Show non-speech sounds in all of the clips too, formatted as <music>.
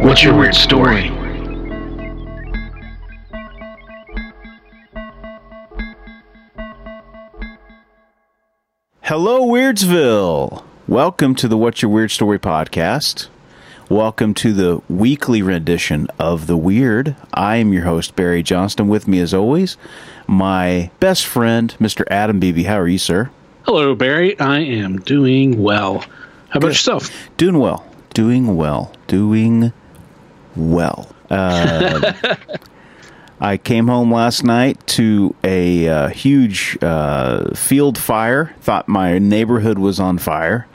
what's your weird story? Hello, Weirdsville. Welcome to the What's Your Weird Story podcast. Welcome to the weekly rendition of The Weird. I am your host, Barry Johnston. With me, as always, my best friend, Mr. Adam Beebe. How are you, sir? Hello, Barry. I am doing well. How about Good. yourself? Doing well. Doing well. Doing well. Uh, <laughs> I came home last night to a uh, huge uh, field fire. Thought my neighborhood was on fire,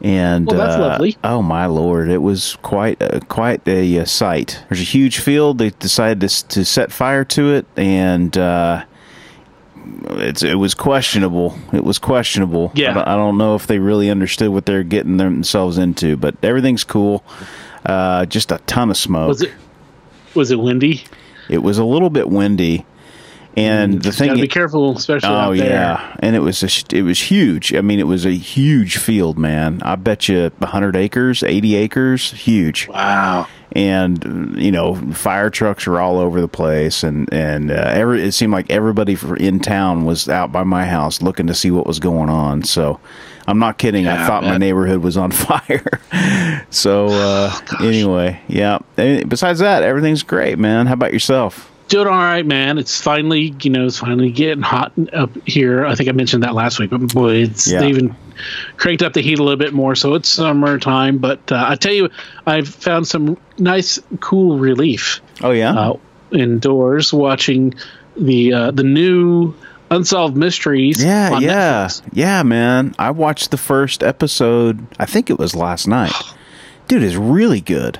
and Well, that's uh, lovely. Oh my lord, it was quite a, quite a, uh sight. There's a huge field. They decided to, to set fire to it, and uh, it's it was questionable. It was questionable. Yeah. I don't, I don't know if they really understood what they're getting themselves into, but everything's cool. Uh, just a ton of smoke. Was it was it windy? It was a little bit windy, and the thing. Gotta be careful, especially Oh out there. yeah, and it was a, it was huge. I mean, it was a huge field, man. I bet you 100 acres, 80 acres, huge. Wow. And you know, fire trucks were all over the place, and and uh, every it seemed like everybody in town was out by my house looking to see what was going on. So, I'm not kidding. I Yeah, I thought my neighborhood was on <laughs> fire. so uh, anyway, yeah. Besides that, everything's great, man. How about yourself? Doing all right, man. It's finally, you know, it's finally getting hot up here. I think I mentioned that last week, but boy, it's Yeah. they even cranked up the heat a little bit more. So it's summertime. But uh, I tell you, I've found some nice, cool relief Oh yeah. uh, indoors watching the uh, the new unsolved mysteries. Yeah, yeah, Netflix. yeah, man. I watched the first episode. I think it was last night. Dude, is really good.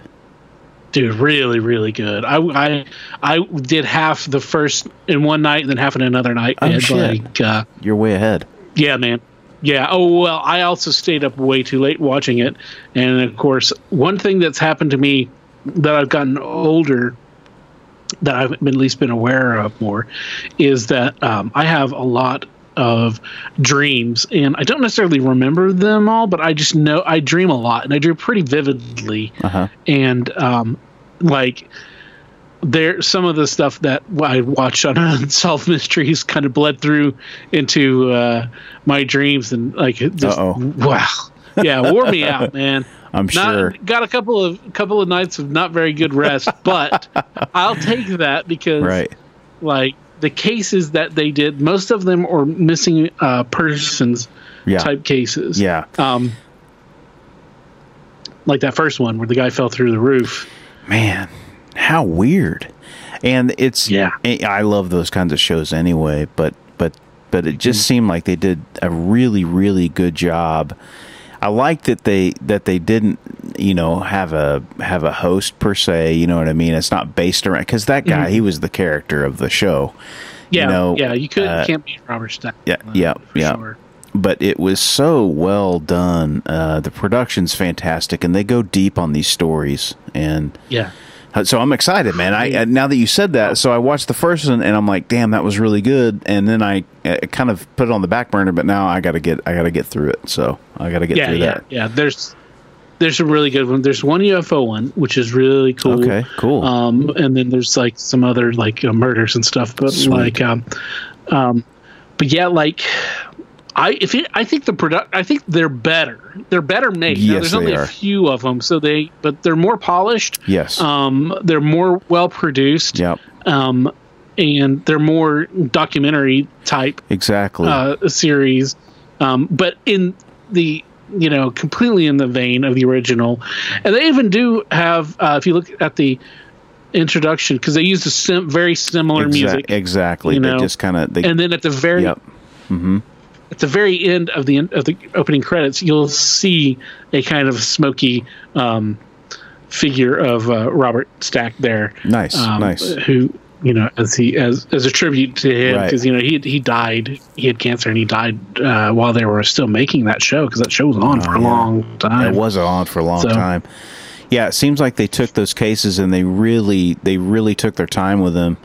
dude really really good i i i did half the first in one night and then half in another night Oh, shit. like uh You're way ahead. yeah man yeah oh well i also stayed up way too late watching it and of course one thing that's happened to me that i've gotten older that i've been, at least been aware of more is that um, i have a lot of dreams and i don't necessarily remember them all but i just know i dream a lot and i dream pretty vividly. Uh huh. and um, like there some of the stuff that I watched on <laughs> Unsolved Mysteries kind of bled through into uh, my dreams and like just wow. Yeah wore me out man <laughs> I'm not sure. got a couple of couple of nights of not very good rest <laughs> but I'll take that because Right. like the cases that they did most of them are missing uh, persons Yeah. type cases Yeah. um like that first one where the guy fell through the roof Man, how weird. And it's Yeah. I love those kinds of shows anyway, but but but it just seemed like they did a really really good job. I like that they that they didn't you know have a have a host per se, you know what I mean? It's not based around cuz that guy, he was the character of the show. Yeah, you know, yeah, you could uh, can't beat Robert Stack. yeah, uh, yeah, for yeah. sure. but it was so well done. Uh, the production's fantastic, and they go deep on these stories. And Yeah, so I'm excited, man. I uh, now that you said that, so I watched the first one, and I'm like, damn, that was really good. And then I uh, kind of put it on the back burner, but now I got to get I got to get through it. So I got to get yeah, through yeah, that. yeah. There's there's a really good one. There's one UFO one which is really cool. Okay, cool. Um, and then there's like some other like uh, murders and stuff. But Sweet. like, um, um, but yeah, like. I if it, I think the product I think they're better. They're better made. Yes, now, there's they only are. a few of them, so they but they're more polished. yes. Um, they're more well produced. yep. Um, and they're more documentary type Exactly. uh, series, um, but in the you know completely in the vein of the original. And they even do have, uh, if you look at the introduction, because they use the sim- very similar Exa- music, Exactly. you they know, just kind of and then at the very yep. Mm-hmm. At the very end of the of the opening credits, you'll see a kind of smoky um, figure of uh, Robert Stack there. Nice, um, nice. Who you know as he as as a tribute to him Right. because you know he he died he had cancer and he died uh, while they were still making that show because that show was on for a Oh, long time. It was on for a long So- time. Yeah, it seems like they took those cases and they really they really took their time with them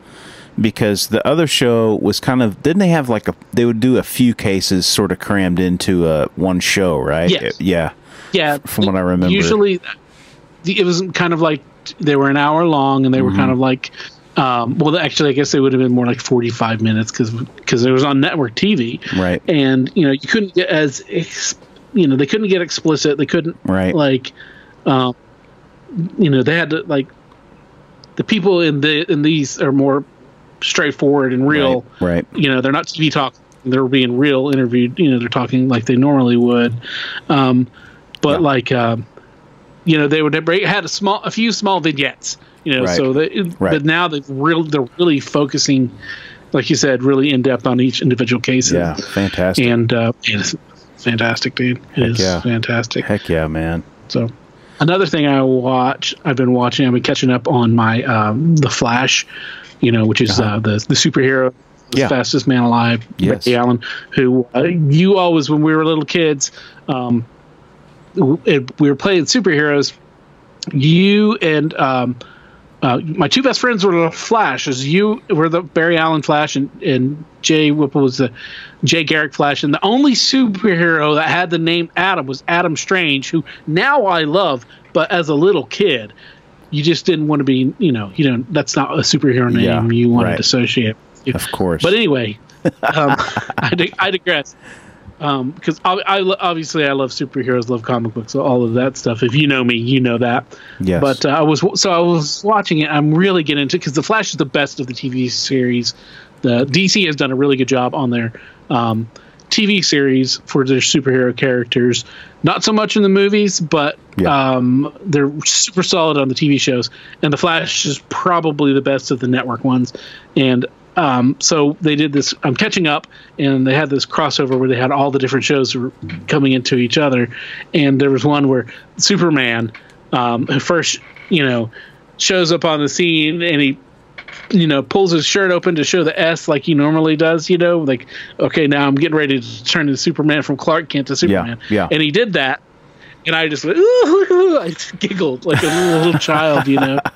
because the other show was kind of didn't they have like a they would do a few cases sort of crammed into a one show, right? Yes. yeah. yeah, from what I remember. Usually, it was kind of like they were an hour long, and they were Mm-hmm. kind of like, um, well, actually, I guess they would have been more like forty-five minutes because because it was on network TV, Right. And you know, you couldn't get as ex- you know they couldn't get explicit. They couldn't Right. like, um, you know, they had to like the people in the in these are more straightforward and real Right. right. you know they're not TV talk they're being real interviewed you know they're talking like they normally would um, but Yeah. like um, you know they would have had a small a few small vignettes you know Right. so they, Right. but now they've real they're really focusing like you said really in depth on each individual case Yeah, fantastic. and uh, it's fantastic dude it is yeah. fantastic Heck yeah, man. so another thing I watch, I've been watching, I've been catching up on my um, the Flash, you know, which is uh the the superhero, the Yeah. fastest man alive, Yes. Barry Allen, who uh, you always when we were little kids, um, we were playing superheroes. You and um, uh, my two best friends were the Flash. As you were the Barry Allen Flash, and, and Jay Whipple was the Jay Garrick Flash. And the only superhero that had the name Adam was Adam Strange, who now I love, but as a little kid, you just didn't want to be, you know, you know, that's not a superhero name Yeah, you want right. to associate. with. Of course. But anyway, um, <laughs> <laughs> I, dig- I digress. Because I, I lo- obviously I love superheroes, love comic books, all of that stuff. If you know me, you know that. Yes. But uh, I was so I was watching it. I'm really getting into because the Flash is the best of the TV series. The DC has done a really good job on their um, TV series for their superhero characters. Not so much in the movies, but Yeah. um, they're super solid on the TV shows. And the Flash is probably the best of the network ones. And um, so they did this. I'm catching up, and they had this crossover where they had all the different shows coming into each other. And there was one where Superman, um, first, you know, shows up on the scene and he you know, pulls his shirt open to show the S like he normally does, you know, like, okay, now I'm getting ready to turn into Superman from Clark Kent to Superman. yeah. yeah. And he did that. And I just went, ooh, <laughs> I just giggled like a little, little child, you know. <laughs>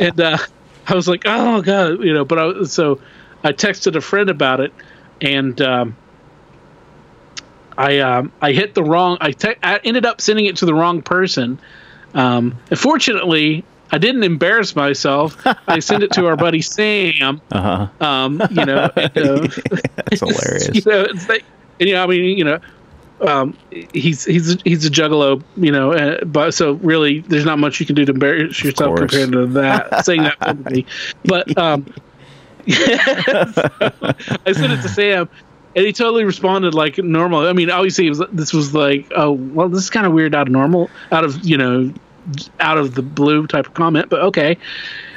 And uh, I was like, oh, God, you know, but I so I texted a friend about it and, um, I um, I hit the wrong. I, te- I ended up sending it to the wrong person. Um, unfortunately, I didn't embarrass myself. I sent it to our buddy Sam. uh huh. Um, you know, <laughs> and, uh, That's hilarious. <laughs> you know, it's like, and, you know, I mean, you know, um, he's he's he's a juggalo, you know, uh, but so really, there's not much you can do to embarrass yourself compared to that. saying that publicly, but um, <laughs> I sent it to Sam. And he totally responded like normal. I mean, obviously, it was, this was like, oh, well, this is kind of weird out of normal, out of you know, out of the blue type of comment, but okay.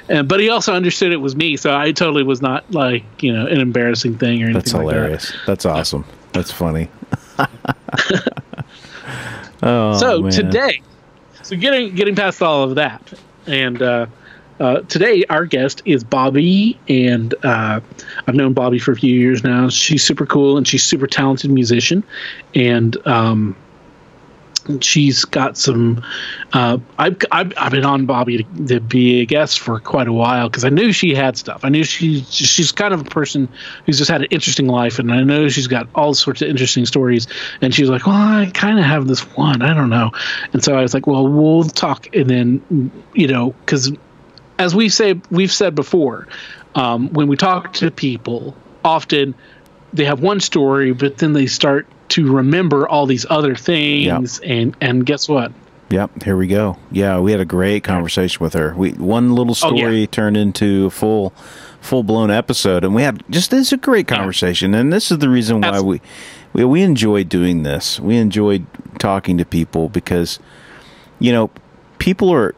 And but he also understood it was me, so I totally was not like you know an embarrassing thing or anything. That's like that. hilarious. That's awesome. That's funny. <laughs> oh, so man. today, so getting getting past all of that, and uh, uh, today our guest is Bobby, and uh, I've known Bobby for a few years now. She's super cool and she's super talented musician, and um, she's got some. Uh, I've, I've I've been on Bobby to, to be a guest for quite a while because I knew she had stuff. I knew she she's kind of a person who's just had an interesting life, and I know she's got all sorts of interesting stories. And she's like, "Well, I kind of have this one. I don't know." And so I was like, "Well, we'll talk." And then you know, because as we say we've said before, um, when we talk to people, often they have one story, but then they start to remember all these other things, and and guess what? Yep, here we go. Yeah, we had a great conversation with her. We one little Oh, yeah. story turned into a full full blown episode and we had just this is a great conversation and this is the reason why Absolutely. we, we we enjoyed doing this. We enjoyed talking to people because you know, people are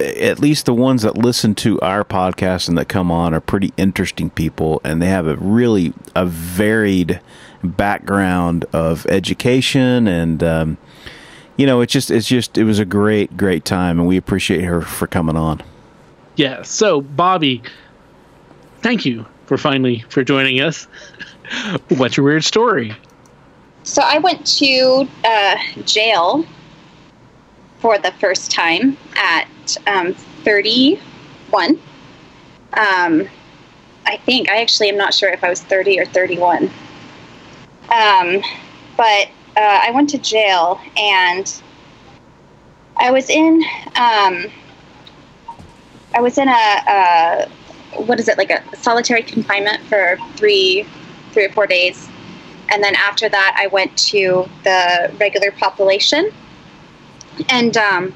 at least the ones that listen to our podcast and that come on are pretty interesting people and they have a really a varied background of education and um, you know, it's just it's just it was a great great time, and we appreciate her for coming on. Yeah. So, Bobby, thank you for finally for joining us. <laughs> What's your weird story? So I went to uh, jail for the first time at um, 31. Um, I think I actually am not sure if I was 30 or 31. Um, but uh, I went to jail and I was in um, I was in a, a what is it like a solitary confinement for three three or four days. And then after that i went to the regular population. And um,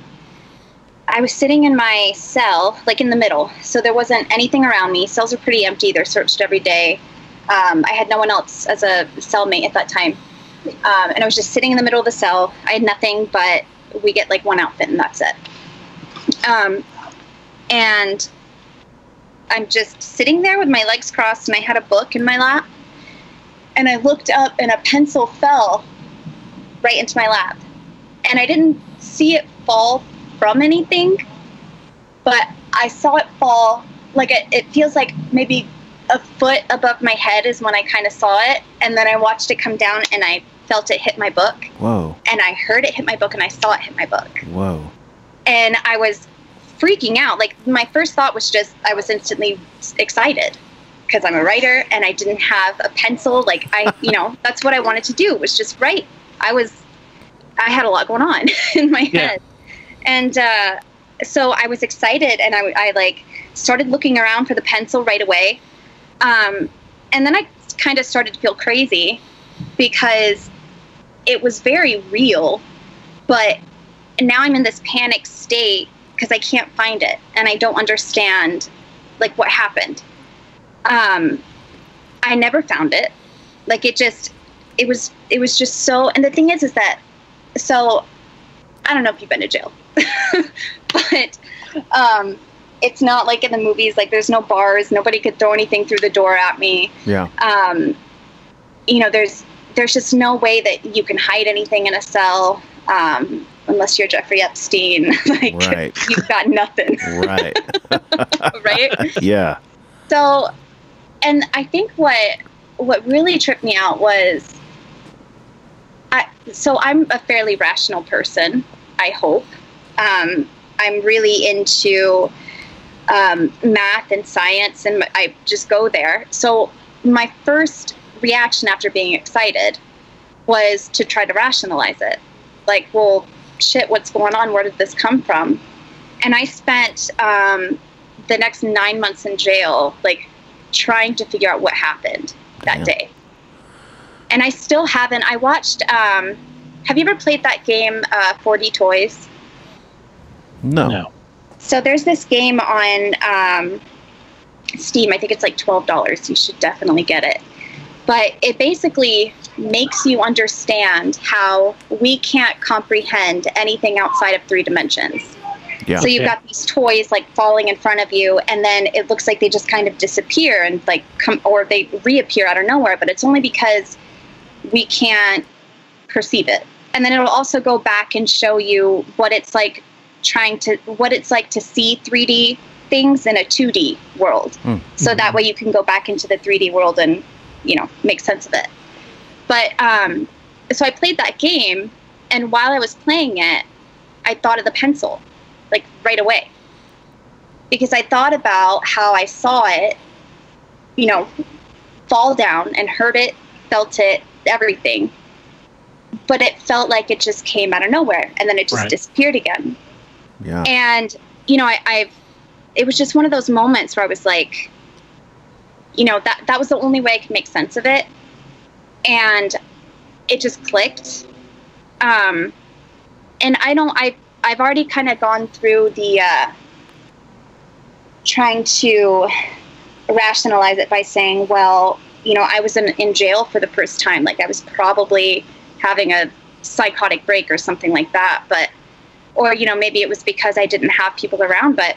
i was sitting in my cell like in the middle. So there wasn't anything around me. Cells are pretty empty. They're searched every day um, i had no one else as a cellmate at that time um, and i was just sitting in the middle of the cell i had nothing but we get like one outfit and that's it um, and I'm just sitting there with my legs crossed, and I had a book in my lap. And I looked up, and a pencil fell right into my lap. And I didn't see it fall from anything, but I saw it fall like it, it feels like maybe a foot above my head is when I kind of saw it. And then I watched it come down, and I felt it hit my book. Whoa. And I heard it hit my book, and I saw it hit my book. Whoa. And I was freaking out. Like my first thought was just I was instantly excited because I'm a writer and I didn't have a pencil. Like I, <laughs> you know, that's what I wanted to do was just write. I was, I had a lot going on <laughs> in my Yeah. head, and uh, so I was excited and I, I like started looking around for the pencil right away, um, and then I kind of started to feel crazy because it was very real, but now I'm in this panic state because I can't find it and I don't understand like what happened. Um, I never found it. Like it just, it was, it was just so. And the thing is, is that, so, I don't know if you've been to jail, <laughs> but um, it's not like in the movies. Like there's no bars. Nobody could throw anything through the door at me. Yeah. Um, you know, there's there's just no way that you can hide anything in a cell. Um, unless you're Jeffrey Epstein, <laughs> like Right. you've got nothing, Right. <laughs> right? yeah. So, and I think what what really tripped me out was, I so I'm a fairly rational person. I hope. Um, I'm really into um, math and science, and I just go there. So my first reaction after being excited was to try to rationalize it. Like, well, shit, what's going on? Where did this come from? And I spent um, the next nine months in jail, like trying to figure out what happened that Damn. day. And I still haven't. I watched. Um, have you ever played that game, uh, 4D Toys? No. No. So there's this game on um, Steam. I think it's like twelve dollars. You should definitely get it. But it basically makes you understand how we can't comprehend anything outside of three dimensions. Yeah. So you've Okay. got these toys like falling in front of you, and then it looks like they just kind of disappear and like come, or they reappear out of nowhere. But it's only because we can't perceive it. And then it'll also go back and show you what it's like trying to, what it's like to see 3D things in a 2D world. Mm. So that way you can go back into the 3D world and, you know, make sense of it. But um, so I played that game, and while I was playing it, I thought of the pencil, like right away, because I thought about how I saw it, you know, fall down and heard it, felt it, everything. But it felt like it just came out of nowhere, and then it just Right. disappeared again. Yeah. And you know, I, I've it was just one of those moments where I was like, you know, that that was the only way I could make sense of it, and it just clicked. Um, and I don't, I I've already kind of gone through the uh, trying to rationalize it by saying, well, you know, I was in, in jail for the first time, like I was probably having a psychotic break or something like that, but or you know maybe it was because I didn't have people around, but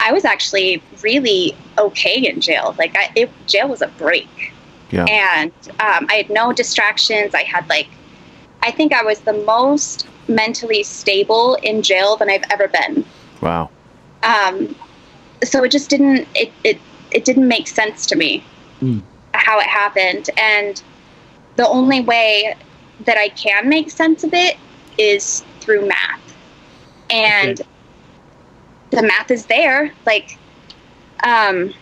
I was actually really okay in jail. Like I, it, jail was a break, Yeah. and um, I had no distractions. I had like, I think I was the most mentally stable in jail than I've ever been. Wow. Um, so it just didn't it, it it didn't make sense to me Mm. how it happened and the only way that I can make sense of it is through math. And Okay. the math is there. Like um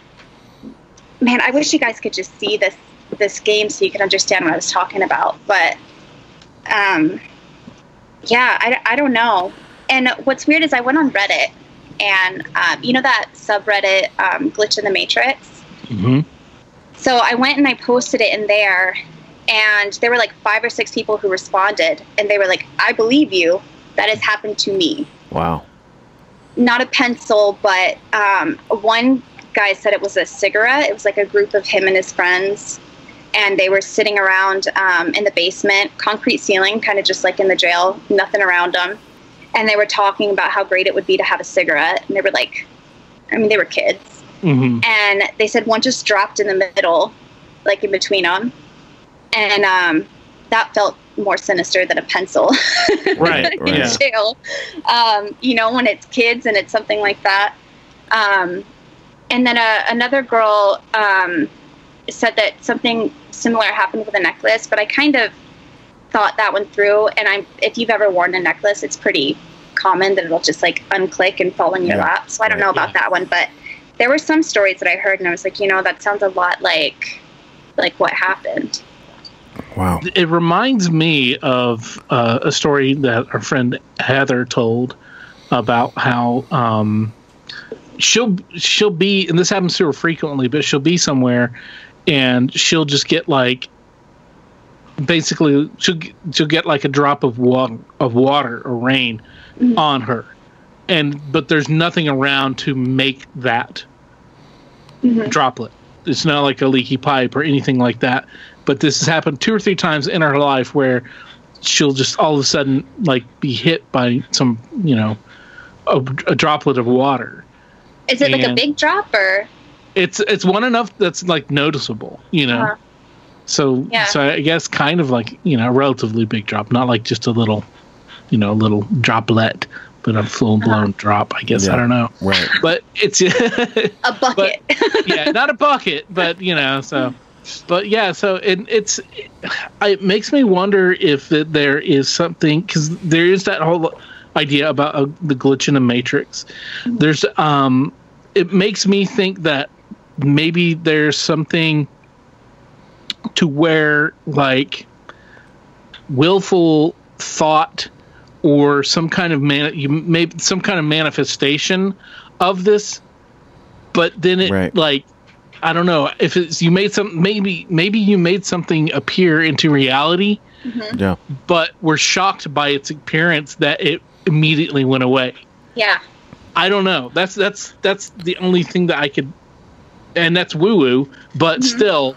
man, I wish you guys could just see this this game so you could understand what I was talking about. But um yeah, I, I don't know. And what's weird is I went on Reddit and um, you know that subreddit um, glitch in the matrix hmm so I went and I posted it in there, and there were like five or six people who responded, and they were like, "I believe you. That has happened to me. Wow. Not a pencil, but um, one guy said it was a cigarette. It was like a group of him and his friends, and they were sitting around um, in the basement, concrete ceiling, kind of just like in the jail, nothing around them, and they were talking about how great it would be to have a cigarette, and they were like, I mean, they were kids. Hmm and they said one just dropped in the middle, like in between them, and um, that felt more sinister than a pencil <laughs> Right, in right. Jail. Um, you know, when it's kids and it's something like that. Um, and then uh, another girl um, said that something similar happened with a necklace, but I kind of thought that one through. And I'm, if you've ever worn a necklace, it's pretty common that it'll just like unclick and fall in your Yeah. lap. So I don't Right, know about that one, but there were some stories that I heard, and I was like, you know, that sounds a lot like like what happened. Wow. It reminds me of uh, a story that our friend Heather told about how um, she'll she'll be, and this happens to her frequently, but she'll be somewhere, and she'll just get like, basically, she'll get, she'll get like a drop of water of water or rain Mhm. on her, and but there's nothing around to make that Mhm. droplet. It's not like a leaky pipe or anything like that. But this has happened two or three times in her life where she'll just all of a sudden like be hit by some, you know, a, a droplet of water. Is it like a big drop or? It's it's one enough that's like noticeable, you know. Uh-huh. So Yeah. so I guess kind of like you know a relatively big drop, not like just a little, you know, a little droplet, but a full blown drop. I guess I don't know, Right. but it's A bucket. <laughs> yeah, not a bucket, but you know, so, <laughs> but yeah, so it, it's it makes me wonder if that there is something because there is that whole idea about uh, the glitch in the matrix. There's um, it makes me think that maybe there's something to where like willful thought or some kind of man you maybe some kind of manifestation of this but then it Right. like i don't know if it's you made some maybe maybe you made something appear into reality Yeah. But we're shocked by its appearance that it immediately went away yeah. i don't know that's that's that's the only thing that i could and that's woo woo but Mm-hmm. still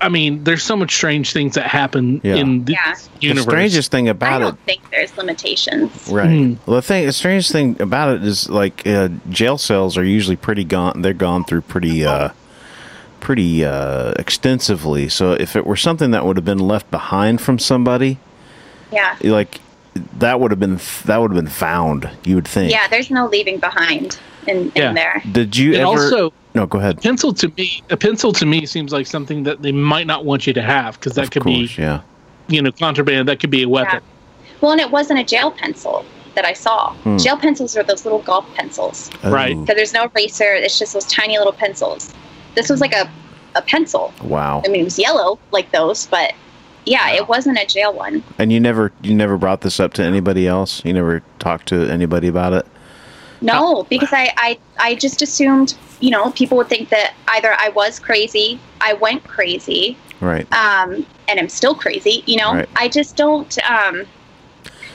i mean there's so much strange things that happen Yeah. in this Yeah. universe The strangest thing about it I don't think there's limitations. Right. Mhm. Well, the thing, the strangest thing about it is like uh, jail cells are usually pretty gone. They're gone through pretty, uh, pretty uh, extensively. So if it were something that would have been left behind from somebody, Yeah. like that would have been that would have been found. You would think. Yeah, there's no leaving behind in, Yeah. in there. Did you and ever? also no, go ahead. pencil to me a pencil to me seems like something that they might not want you to have because that Of could course, be yeah. you know contraband that could be a weapon Well, and it wasn't a jail pencil that I saw. Hmm. Jail pencils are those little golf pencils. Right. Oh, So there's no eraser. It's just those tiny little pencils. This was like a, a pencil. Wow. I mean, it was yellow like those, but yeah, it wasn't a jail one. And you never you never brought this up to anybody else. You never talked to anybody about it. No, because I, I, I just assumed, you know, people would think that either I was crazy, I went crazy, Right. um, and I'm still crazy, you know? Right. I just don't, um,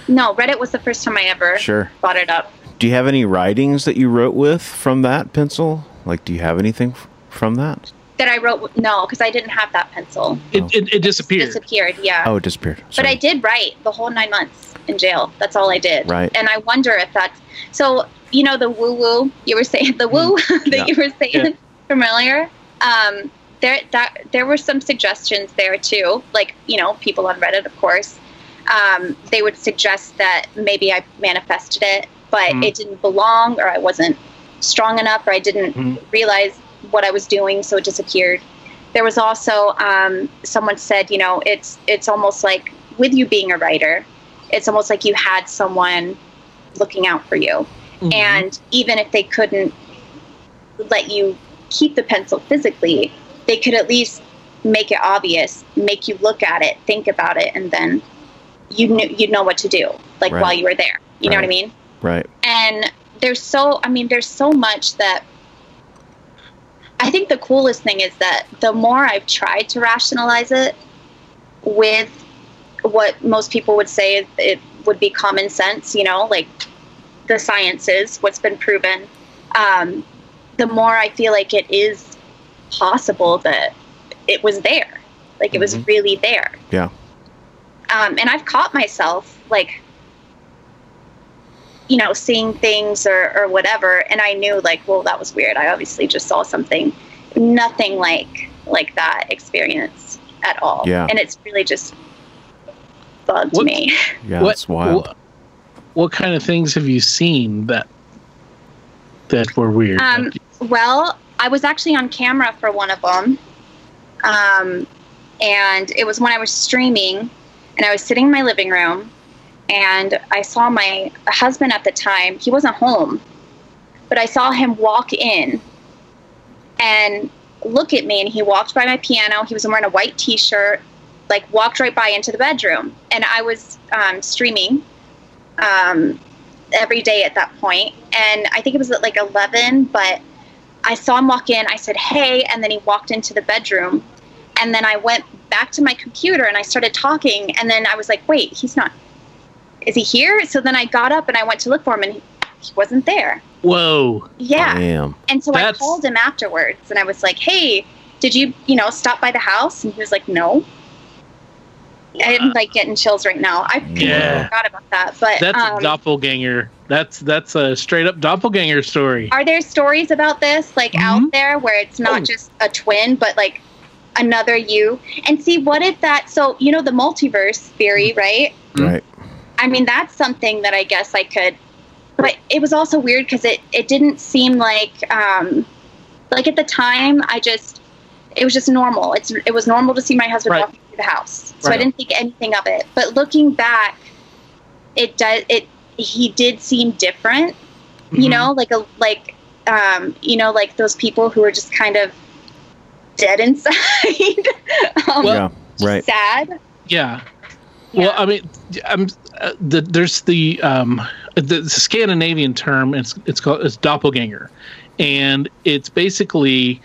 no, Reddit was the first time I ever Sure. brought it up. Do you have any writings that you wrote with from that pencil? Like, do you have anything from that? That I wrote, no, because I didn't have that pencil. it, it, it disappeared Disappeared, yeah. Oh, it disappeared. But I did write the whole nine months in jail. That's all I did. Right. And I wonder if that's so. You know the woo woo you were saying the woo <laughs> that Yeah. you were saying Yeah. <laughs> earlier. Um, there that there were some suggestions there too, like you know people on Reddit, of course. um, they would suggest that maybe I manifested it, but Mhm. it didn't belong, or I wasn't strong enough, or I didn't Mhm. realize what I was doing, so it disappeared. There was also um, someone said, you know, it's it's almost like with you being a writer, it's almost like you had someone looking out for you, Mhm. and even if they couldn't let you keep the pencil physically, they could at least make it obvious, make you look at it, think about it, and then you knew you'd know what to do, like Right. while you were there. You know what I mean? Right. And there's so I mean, there's so much that I think the coolest thing is that the more I've tried to rationalize it with what most people would say it would be common sense, you know, like the sciences, what's been proven, um, the more I feel like it is possible that it was there. Like it was Mhm. really there. Yeah. Um, and I've caught myself like, you know, seeing things or, or whatever, and I knew like, well, that was weird. I obviously just saw something. Nothing like like that experience at all. Yeah. And it's really just bugged What- me. <laughs> Yeah, what, wild. What, what kind of things have you seen that that were weird? Um, well, I was actually on camera for one of them. Um, and it was when I was streaming, and I was sitting in my living room, and I saw my husband at the time. He wasn't home, but I saw him walk in and look at me, and he walked by my piano. He was wearing a white t shirt, like, walked right by into the bedroom. And I was um, streaming. Um, every day at that point. and i think it was at like 11 but i saw him walk in i said hey and then he walked into the bedroom and then i went back to my computer and i started talking and then i was like wait he's not is he here so then i got up and i went to look for him and he, he wasn't there Whoa. yeah Damn. and so That's- i called him afterwards and i was like hey did you you know stop by the house and he was like no i'm like getting chills right now i completely Yeah. forgot about that but That's um, a doppelganger. That's that's a straight up doppelganger story. Are there stories about this like Mhm. out there where it's not Oh. just a twin, but like another you? And see, what if that? So you know the multiverse theory, right? Mhm. Right. I mean, that's something that I guess I could. But it was also weird because it it didn't seem like um like at the time I just it was just normal. It's it was normal to see my husband Right. walking through the house, so Right. I didn't think anything of it. But looking back, it does it. He did seem different you Mhm. know like a like um you know like those people who are just kind of dead inside <laughs> um, Well- yeah. Right. sad Yeah. Well, I mean, I'm, uh, the, there's the, um, the the Scandinavian term. It's it's called it's doppelganger, and it's basically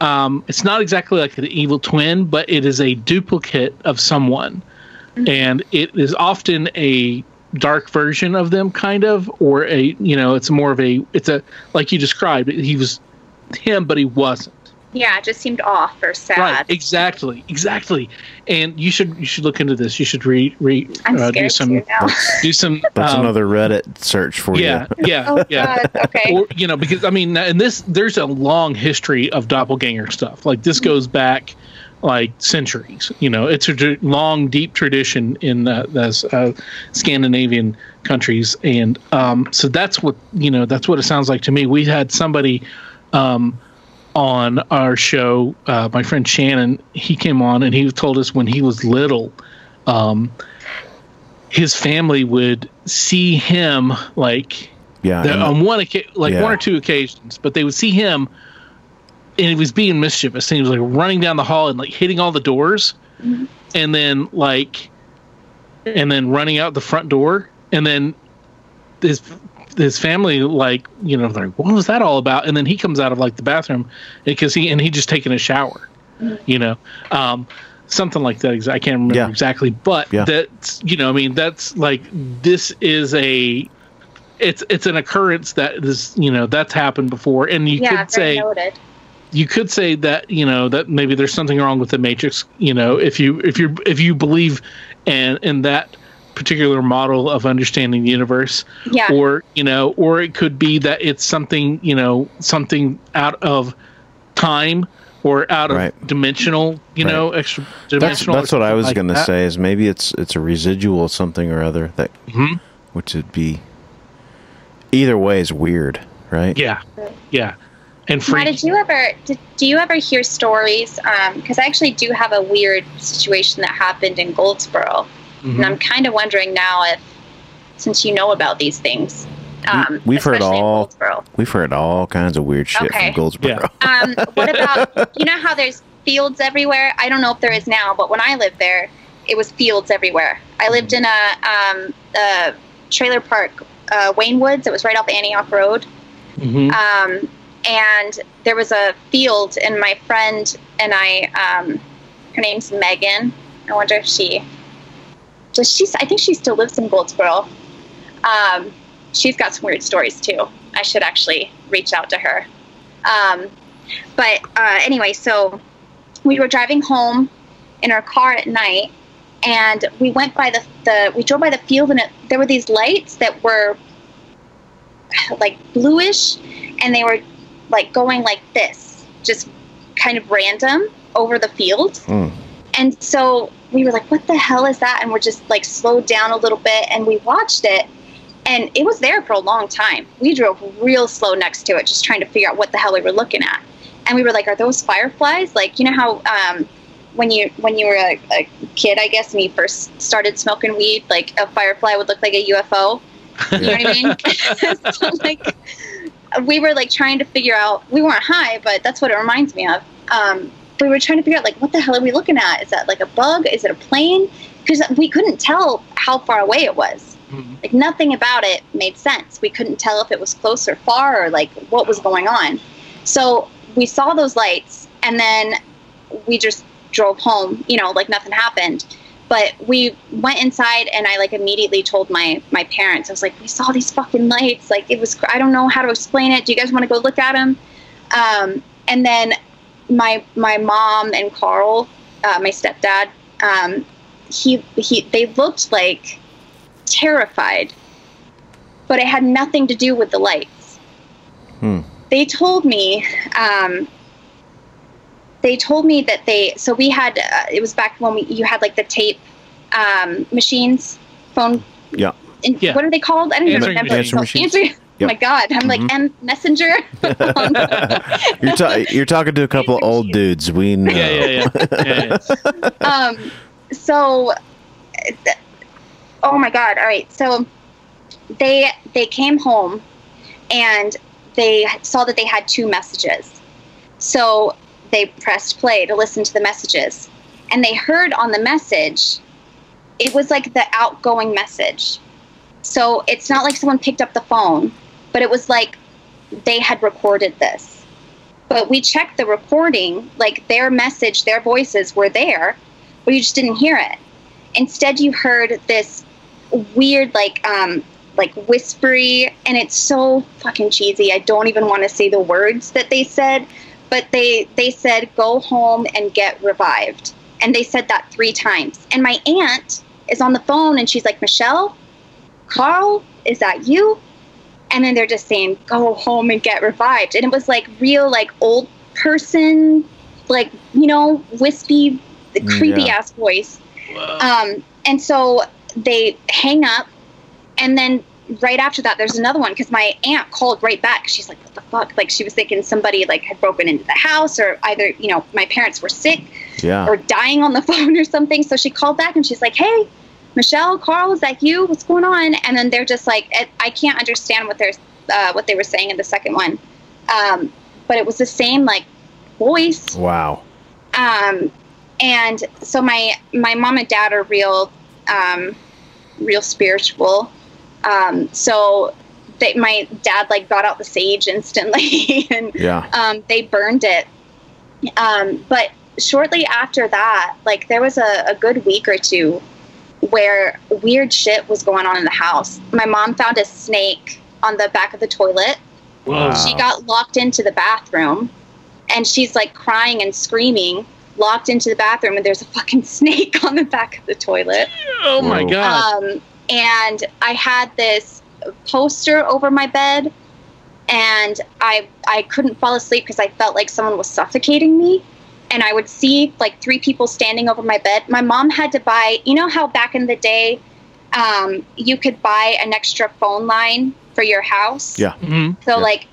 um, it's not exactly like an evil twin, but it is a duplicate of someone, Mhm. and it is often a dark version of them, kind of, or a you know, it's more of a it's a like you described. He was him, but he wasn't. Yeah it just seemed off or sad. Right, exactly, exactly. And you should you should look into this. You should read read i'm uh, do some <laughs> do some That's um, another Reddit search for yeah you. yeah <laughs> oh yeah. God okay. Or you know because i mean in this there's a long history of doppelganger stuff. Like this goes back like centuries you know. It's a long deep tradition in uh, those uh, scandinavian countries. And um, so that's what you know that's what it sounds like to me. We had somebody um, on our show uh, my friend shannon he came on and he told us when he was little um, his family would see him like Yeah. the, on one occasion, like Yeah. one or two occasions, but they would see him, and he was being mischievous. And he was like running down the hall and like hitting all the doors, Mhm. and then like, and then running out the front door, and then his his family like you know like what was that all about? And then he comes out of like the bathroom because he and he just taking a shower, Mhm. you know. Um, Something like that. I can't remember Yeah. exactly, but Yeah. that's you know, I mean, that's like this is a it's it's an occurrence that is you know that's happened before and you yeah could say noted you could say that you know that maybe there's something wrong with the matrix you know if you if you if you believe in in that particular model of understanding the universe yeah or you know or it could be that it's something you know something out of time or out of Right. dimensional, you Right. know, extra That's dimensional. that's what I was going going to say. Is maybe it's it's a residual something or other that, Mhm. which would be. Either way is weird, right? Yeah, yeah, and Now, freaky. did you ever did, do you ever hear stories? Because I actually do have a weird situation that happened in Goldsboro, Mhm. and I'm kind of wondering now if, since you know about these things, um, we've heard all- We've heard all kinds of weird shit Okay. from Goldsboro. <laughs> Um, what about you know how there's fields everywhere? I don't know if there is now, but when I lived there, it was fields everywhere. I lived in a, um, a trailer park, uh, Wayne Woods. It was right off Antioch Road. Mhm. um, and there was a field and my friend and i um, her name's megan i wonder if she does she i think she still lives in goldsboro. Um, she's got some weird stories too. I should actually reach out to her. Um, but uh, anyway so we were driving home in our car at night and we went by the, the we drove by the field and it, there were these lights that were like bluish and they were like going like this just kind of random over the field. Hmm. And so we were like what the hell is that and we're just like slowed down a little bit and we watched it and it was there for a long time we drove real slow next to it just trying to figure out what the hell we were looking at and we were like are those fireflies like you know how um, when you when you were a, a kid i guess and you first started smoking weed like a firefly would look like a ufo you know what I <laughs> mean? <laughs> so, like, we were like trying to figure out. We weren't high, but that's what it reminds me of. Um, we were trying to figure out like, what the hell are we looking at? Is that like a bug? Is it a plane? Because we couldn't tell how far away it was. Mhm. Like nothing about it made sense. We couldn't tell if it was close or far or like what was going on. So we saw those lights, and then we just drove home. You know, like nothing happened but we went inside and i like immediately told my my parents i was like we saw these fucking lights like it was i don't know how to explain it do you guys want to go look at them um, and then my my mom and carl uh, my stepdad um, he he they looked like terrified but it had nothing to do with the lights Hmm. they told me um, they told me that they so we had uh, it was back when we you had like the tape um, machines phone Yeah. in, Yeah. what are they called i don't even Answering remember machines. So Answering answering- oh Yep. my god i'm like Mhm. m messenger <laughs> You're, ta- <laughs> you're talking to a couple of old dudes. We know. Yeah, yeah, yeah. yeah, yeah. <laughs> um, so th- oh my god all right so they they came home and they saw that they had two messages so they pressed play to listen to the messages and they heard on the message it was like the outgoing message so it's not like someone picked up the phone but it was like they had recorded this. But we checked the recording like their message their voices were there but you just didn't hear it. Instead you heard this weird like um like whispery and it's so fucking cheesy. I don't even want to say the words that they said but they they said go home and get revived. And they said that three times. And my aunt is on the phone and she's like michelle carl is that you and then they're just saying go home and get revived and it was like real like old person like you know wispy creepy Yeah. ass voice Wow. um, and so they hang up, and then right after that, there's another one because my aunt called right back. She's like, "What the fuck?" Like she was thinking somebody like had broken into the house, or either you know my parents were sick Yeah. or dying on the <laughs> phone or something. So she called back and she's like, "Hey, Michelle, Carl, is that you? What's going on?" And then they're just like, I- "I can't understand what they're uh, what they were saying in the second one," um, but it was the same like voice Wow. um, and so my my mom and dad are real um, real spiritual um, so they, my dad like got out the sage instantly <laughs> and Yeah. um, they burned it um, but shortly after that like there was a, a good week or two where weird shit was going on in the house my mom found a snake on the back of the toilet Wow. she got locked into the bathroom and she's like crying and screaming locked into the bathroom and there's a fucking <laughs> snake on the back of the toilet Oh my Whoa. god. um, and i had this poster over my bed and i i couldn't fall asleep because i felt like someone was suffocating me and I would see like three people standing over my bed. My mom had to buy, you know how back in the day, um, you could buy an extra phone line for your house. Yeah. hmm So Yeah. like,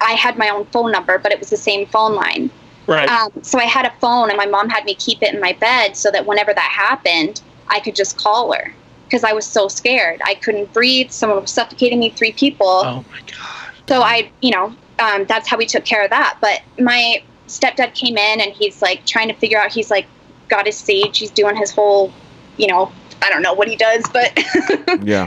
I had my own phone number, but it was the same phone line. Right. Um, so I had a phone, and my mom had me keep it in my bed so that whenever that happened, I could just call her because I was so scared. I couldn't breathe. Someone was suffocating me. Three people. oh my god. So I, you know, um, that's how we took care of that. But my stepdad came in and he's like trying to figure out. He's like got his sage. He's doing his whole, you know, I don't know what he does, but <laughs> Yeah.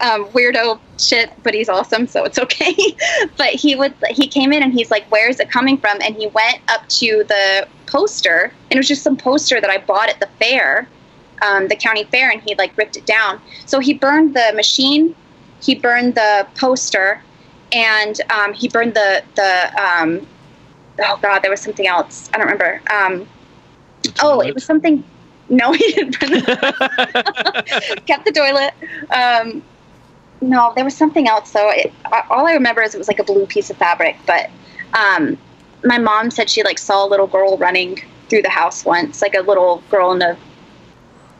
um, weirdo shit. But he's awesome, so it's okay. <laughs> but he would. He came in and he's like, "Where is it coming from?" And he went up to the poster, and it was just some poster that I bought at the fair. Um, the county fair, and he like ripped it down. So he burned the machine, he burned the poster, and um, he burned the the um, oh god, there was something else. I don't remember. Um, oh, it was something. <laughs> No, he didn't burn the <laughs> kept the toilet. Um, no, there was something else. though. it, all I remember is it was like a blue piece of fabric. But um, my mom said she like saw a little girl running through the house once, like a little girl in a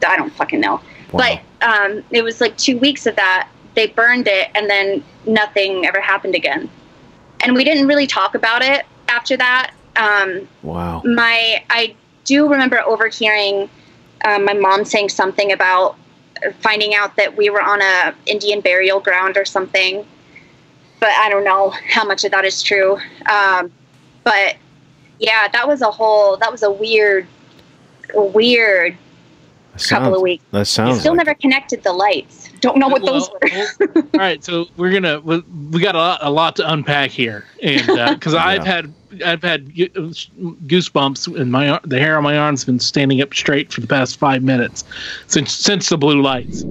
I don't fucking know. Wow. But um, it was like two weeks of that. They burned it, and then nothing ever happened again. And we didn't really talk about it after that. Um, wow. my I do remember overhearing um, my mom saying something about finding out that we were on a Indian burial ground or something. But I don't know how much of that is true. Um, but yeah, that was a whole that was a weird, weird That couple sounds- of weeks. That sounds Still like never connected the lights. Don't know what those Well, were. all right, so we're gonna we, we got a lot, a lot to unpack here, and because <laughs> I've had I've had uh, goosebumps, and my the hair on my arm's been standing up straight for the past five minutes since since the blue lights.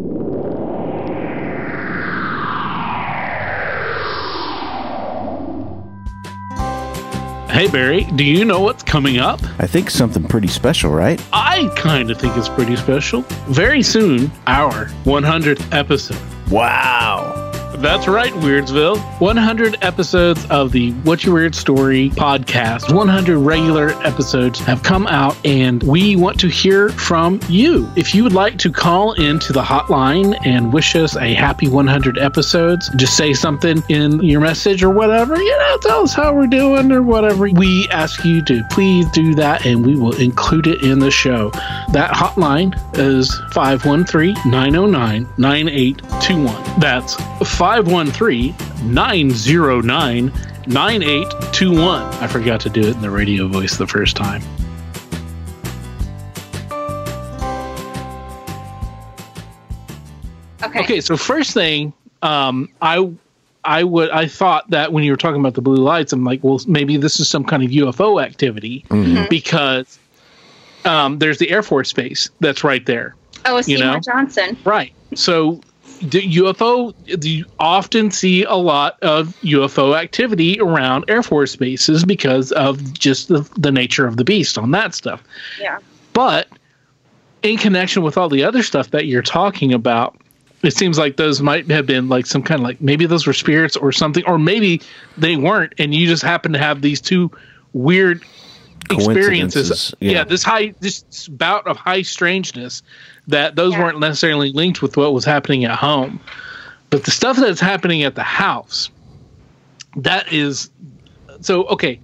Hey Barry, do you know what's coming up? I think something pretty special, right? I kind of think it's pretty special. Very soon, our 100th episode. Wow. That's right, Weirdsville. 100 episodes of the What's Your Weird Story podcast. 100 regular episodes have come out, and we want to hear from you. If you would like to call into the hotline and wish us a happy 100 episodes, just say something in your message or whatever, you know, tell us how we're doing or whatever. We ask you to please do that, and we will include it in the show. That hotline is 513 909 9821. That's 513 909 9821. I forgot to do it in the radio voice the first time. Okay. Okay, so first thing, um, I I would I thought that when you were talking about the blue lights, I'm like, well, maybe this is some kind of UFO activity Mhm. because um, there's the Air Force Base that's right there. Oh, you Seymour know? Johnson. Right. So the UFO, you often see a lot of UFO activity around Air Force bases because of just the, the nature of the beast on that stuff. Yeah. But in connection with all the other stuff that you're talking about, it seems like those might have been like some kind of like maybe those were spirits or something, or maybe they weren't, and you just happen to have these two weird experiences. Yeah. yeah. this high, this bout of high strangeness that those Yeah. weren't necessarily linked with what was happening at home, but the stuff that's happening at the house, that is so okay.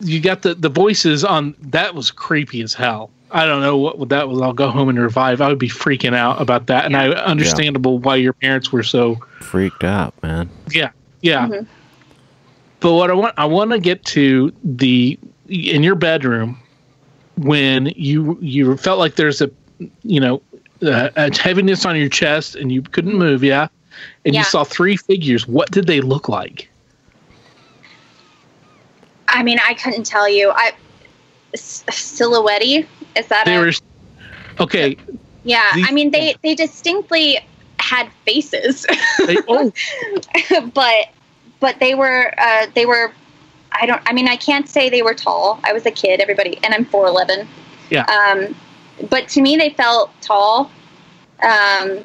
You got the the voices on that was creepy as hell. I don't know what that was. I'll go home and revive. I would be freaking out about that, and I understandable why your parents were so Freaked out, man. yeah, yeah. Mhm. But what I want, I want to get to the in your bedroom when you you felt like there's a you know uh, a heaviness on your chest and you couldn't move, yeah, and Yeah. you saw three figures. What did they look like? I mean, I couldn't tell you. I s- silhouette. Is that They a, were okay. Yeah, these- I mean they they distinctly had faces, They, oh, <laughs> but but they were uh, they were. I don't. I mean, I can't say they were tall. I was a kid. Everybody, and I'm four eleven. Yeah. Um, but to me, they felt tall, um,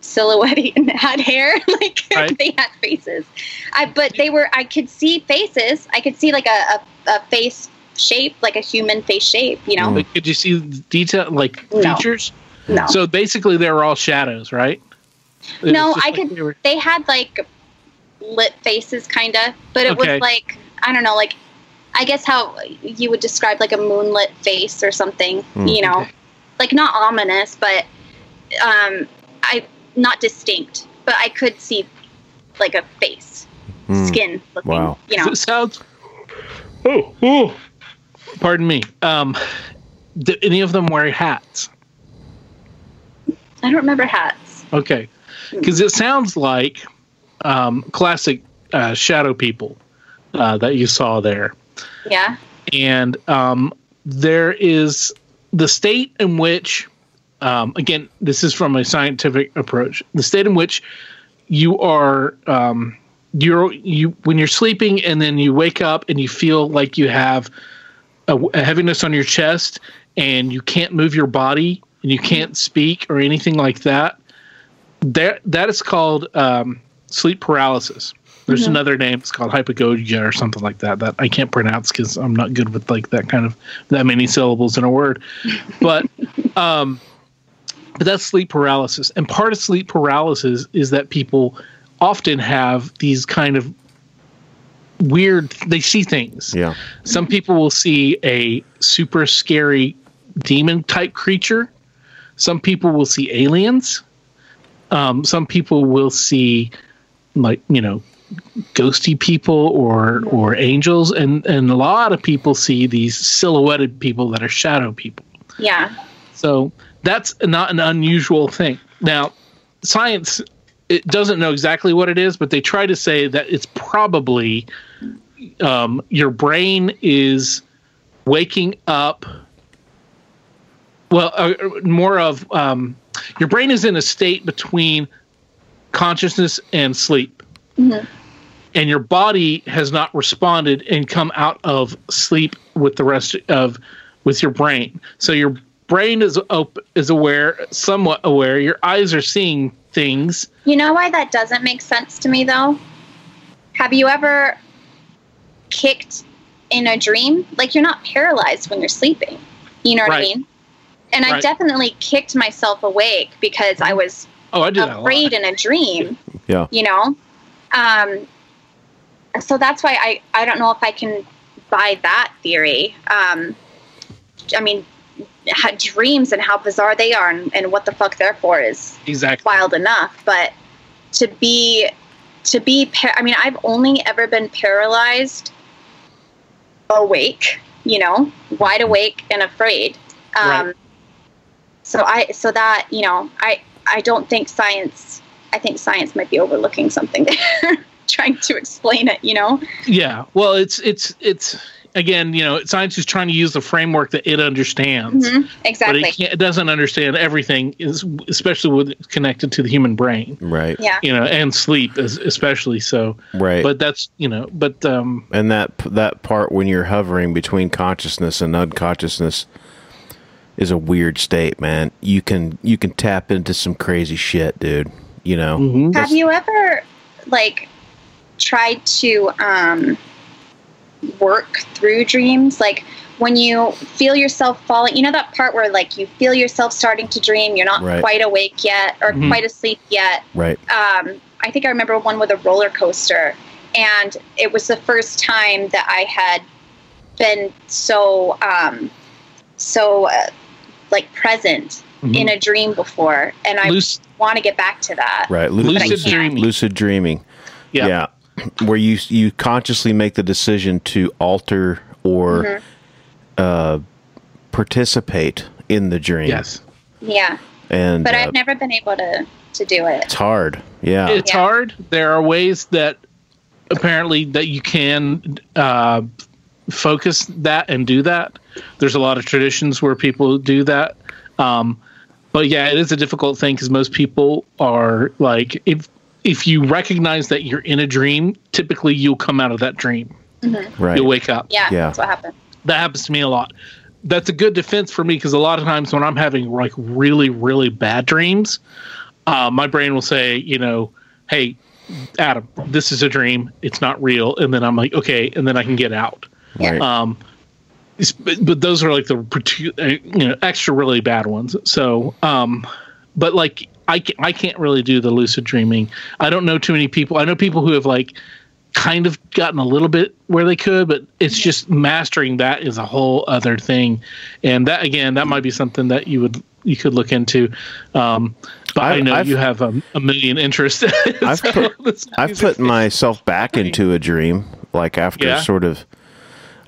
silhouette, <laughs> and had hair. <laughs> like Right. they had faces. I but they were. I could see faces. I could see like a, a, a face shape, like a human face shape. You know, Like, could you see detail, like No. features? no, So basically, they were all shadows, right? It no, I like could. they were- They had like lit faces, kind of, but it Okay. was like I don't know, like I guess how you would describe like a moonlit face or something. Hmm. You know, Okay. like not ominous, but um, I not distinct, but I could see like a face, Hmm. skin looking. Wow. You know, It sounds. Oh, oh. Pardon me. Um, did any of them wear hats? I don't remember hats. Okay, because it sounds like um, classic uh, shadow people uh, that you saw there, Yeah. and um, there is the state in which, um, again, this is from a scientific approach. The state in which you are, um, you're you when you're sleeping, and then you wake up and you feel like you have a, a heaviness on your chest, and you can't move your body, and you can't speak or anything like that that that is called um, sleep paralysis. There's another name. It's called hypogogia or something like that. That I can't pronounce because I'm not good with like that kind of that many syllables in a word. But <laughs> um, but that's sleep paralysis. And part of sleep paralysis is that people often have these kind of weird. They see things. Yeah. Some people will see a super scary demon type creature. Some people will see aliens. Um, some people will see like you know ghosty people or or angels. And and a lot of people see these silhouetted people that are shadow people. Yeah. so that's not an unusual thing. Now science it doesn't know exactly what it is but they try to say that it's probably um, your brain is waking up well uh, more of um, your brain is in a state between consciousness and sleep and your body has not responded and come out of sleep with the rest of with your brain so your brain is op- is aware somewhat aware your eyes are seeing things You know why that doesn't make sense to me though? Have you ever kicked in a dream? Like you're not paralyzed when you're sleeping. You know what Right. I mean? And I definitely kicked myself awake because I was oh i do that a afraid in a dream, Yeah. you know? Um so that's why I I don't know if I can buy that theory. Um I mean dreams and how bizarre they are and, and what the fuck they're for is exactly wild enough but to be to be par- i mean i've only ever been paralyzed awake you know wide awake and afraid um Right. so i so that you know i i don't think science i think science might be overlooking something there <laughs> <laughs> trying to explain it you know yeah well it's it's it's again you know science is trying to use the framework that it understands Mhm, but exactly it, can't, it doesn't understand everything is especially when it's connected to the human brain Right. yeah you know and sleep is especially so Right. but that's you know but um and that that part when you're hovering between consciousness and unconsciousness is a weird state, man. You can you can tap into some crazy shit, dude. You know. mhm. Have you ever like tried to um work through dreams like when you feel yourself falling you know that part where like you feel yourself starting to dream you're not Right. quite awake yet or Mhm. quite asleep yet Right. um i think i remember one with a roller coaster and it was the first time that i had been so um so uh, like present Mhm. in a dream before and i Luc- want to get back to that Right. Lu- lucid can't. dreaming lucid dreaming. Yeah. Yeah. Where you you consciously make the decision to alter or Mhm. uh, participate in the dream. yes yeah And but uh, I've never been able to to do it. it's hard. Yeah. it's Yeah. hard there are ways that apparently that you can uh, focus that and do that there's a lot of traditions where people do that um, but yeah it is a difficult thing because most people are like if if you recognize that you're in a dream typically you'll come out of that dream right. you'll wake up Yeah, Yeah. that's what happened. that happens to me a lot. That's a good defense for me because a lot of times when I'm having like really, really bad dreams, uh, my brain will say, you know, hey, Adam, this is a dream. It's not real. And then I'm like, okay. And then I can get out. Right. Um, but, but those are like the uh, you know extra really bad ones. So, um, but like I ca- I can't really do the lucid dreaming. I don't know too many people. I know people who have like kind of gotten a little bit where they could, but it's just mastering that is a whole other thing. And that again, that might be something that you would you could look into. Um, but I, I- know I've- you have a, a million interests. <laughs> I've So put- <laughs> I've put myself back into a dream, like after Yeah. sort of.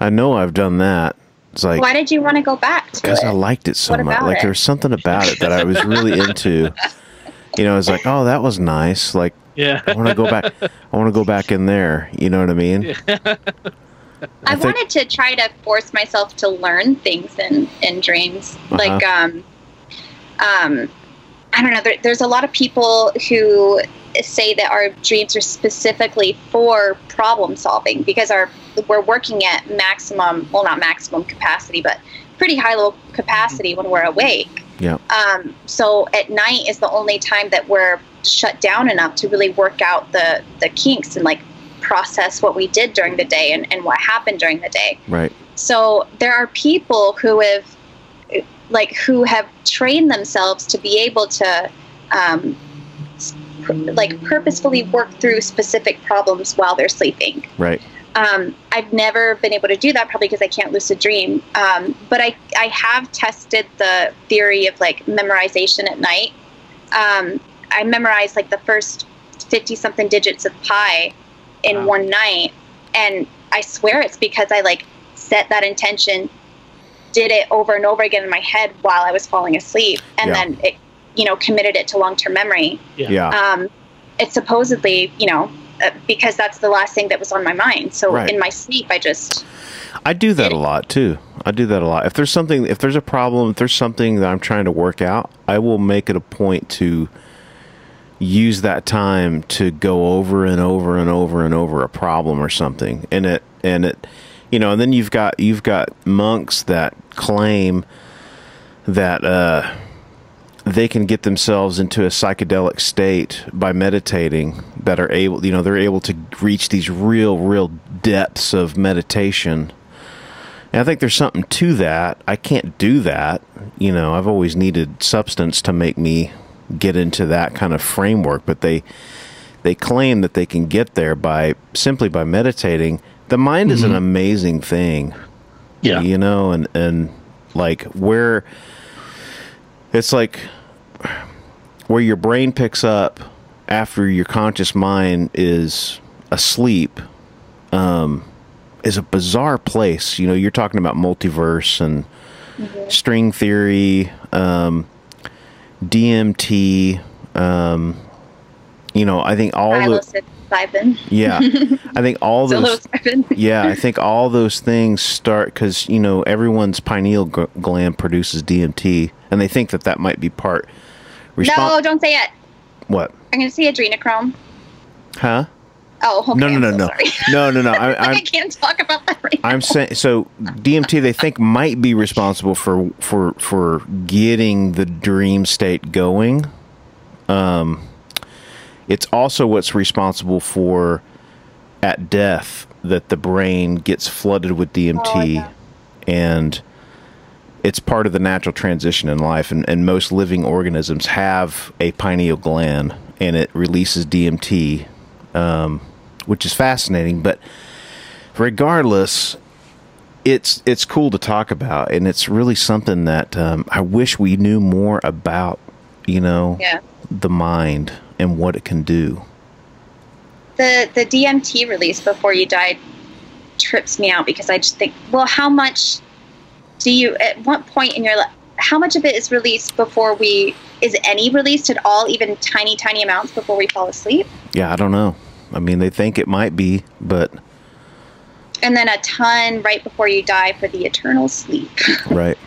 I know I've done that. It's like Why did you want to go back because? I liked it so What much. Like it? there was something about it that I was really into. <laughs> You know, it's like, oh, that was nice. Like yeah. I want to go back. <laughs> I want to go back in there. You know what I mean? I, I think- wanted to try to force myself to learn things in in dreams. Uh-huh. Like um um I don't know, there, there's a lot of people who say that our dreams are specifically for problem solving because our we're working at maximum, well not maximum capacity, but pretty high level capacity when we're awake. Yeah. Um, so at night is the only time that we're shut down enough to really work out the the kinks and like process what we did during the day and, and what happened during the day. Right. So there are people who have like who have trained themselves to be able to um, like purposefully work through specific problems while they're sleeping. Right. Um, I've never been able to do that, probably because I can't lucid dream. Um, but I, I have tested the theory of like memorization at night. Um, I memorized like the first 50 something digits of pi in Wow. one night. And I swear it's because I like set that intention, did it over and over again in my head while I was falling asleep. And Yeah. then it, you know, committed it to long term memory Yeah. Yeah. um, it's supposedly, you know, because that's the last thing that was on my mind. So Right. in my sleep, I just I do that a lot too. I do that a lot. If there's something, if there's a problem, if there's something that I'm trying to work out, I will make it a point to use that time to go over and over and over and over a problem or something. And it, and it, you know, and then you've got, you've got monks that claim that, uh, they can get themselves into a psychedelic state by meditating that are able you know they're able to reach these real real depths of meditation. And i think there's something to that. I can't do that. You know i've always needed substance to make me get into that kind of framework but they they claim that they can get there by simply by meditating. The mind is an mm-hmm. amazing thing. Yeah. you know and and like where it's like where your brain picks up after your conscious mind is asleep um is a bizarre place. You know you're talking about multiverse and string theory um dmt um you know i think all the psilocybin, yeah i think <laughs> all those yeah, I think all those things start because you know everyone's pineal g- gland produces DMT, and they think that that might be part. No, don't say it. What? I'm going to say adrenochrome. Huh? Oh, okay. no, no, no, so no, no, no, no. <laughs> I, I can't talk about that right. I'm saying so. DMT they think might be responsible for for for getting the dream state going. Um, it's also what's responsible for at death that the brain gets flooded with DMT, Oh, and it's part of the natural transition in life. And, and most living organisms have a pineal gland, and it releases DMT, um, which is fascinating. But regardless, it's it's cool to talk about, and it's really something that um, I wish we knew more about. You know, Yeah. the mind and what it can do. The, the DMT release before you died trips me out because I just think, well, how much do you, at what point in your life, how much of it is released before we, is any released at all, even tiny, tiny amounts before we fall asleep? Yeah, I don't know. I mean, they think it might be, but and then a ton right before you die for the eternal sleep. <laughs> right.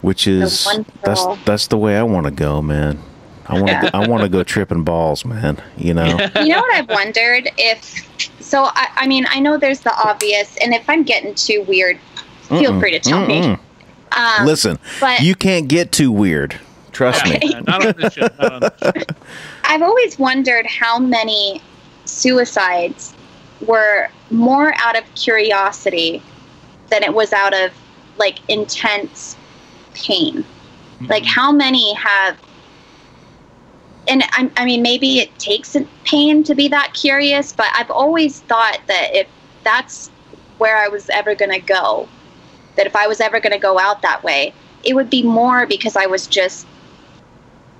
Which is that's that's the way I want to go, man. I want to Yeah. I want to go tripping balls, man. You know. <laughs> you know what I've wondered if so I, I mean I know there's the obvious and if I'm getting too weird, feel Mm-mm, free to tell me. mm-mm. Um, Listen, but you can't get too weird. Trust me. Yeah, not on this show. Not on this show. <laughs> I've always wondered how many suicides were more out of curiosity than it was out of like intense pain. Like how many have and I, I mean maybe it takes pain to be that curious, but I've always thought that if that's where I was ever going to go, that if I was ever going to go out that way, it would be more because I was just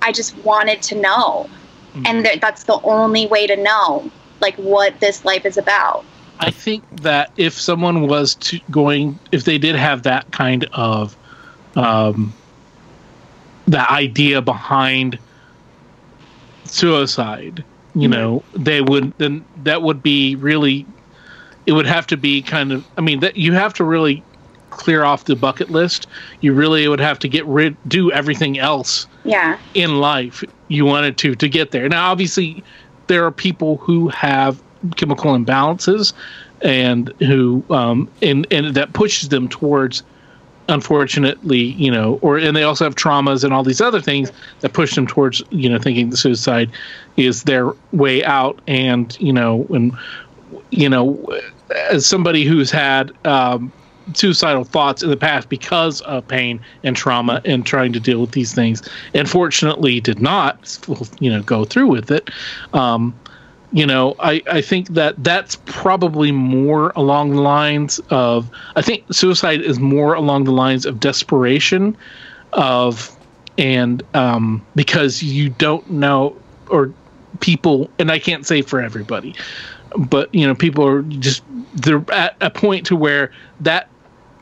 I just wanted to know. Mm-hmm. And th- that's the only way to know like what this life is about. I think that if someone was to going, if they did have that kind of, um, the idea behind suicide, you know, they would then that would be really, it would have to be kind of. I mean, that you have to really clear off the bucket list. You really would have to get rid, do everything else Yeah. in life you wanted to to get there. Now, obviously, there are people who have chemical imbalances and who um, and and that pushes them towards unfortunately you know or and they also have traumas and all these other things that push them towards you know thinking suicide is their way out. And you know and you know as somebody who's had um, suicidal thoughts in the past because of pain and trauma and trying to deal with these things and fortunately did not you know go through with it um, you know I, I think that that's probably more along the lines of i think suicide is more along the lines of desperation of and um, because you don't know or people and i can't say for everybody but you know people are just they're at a point to where that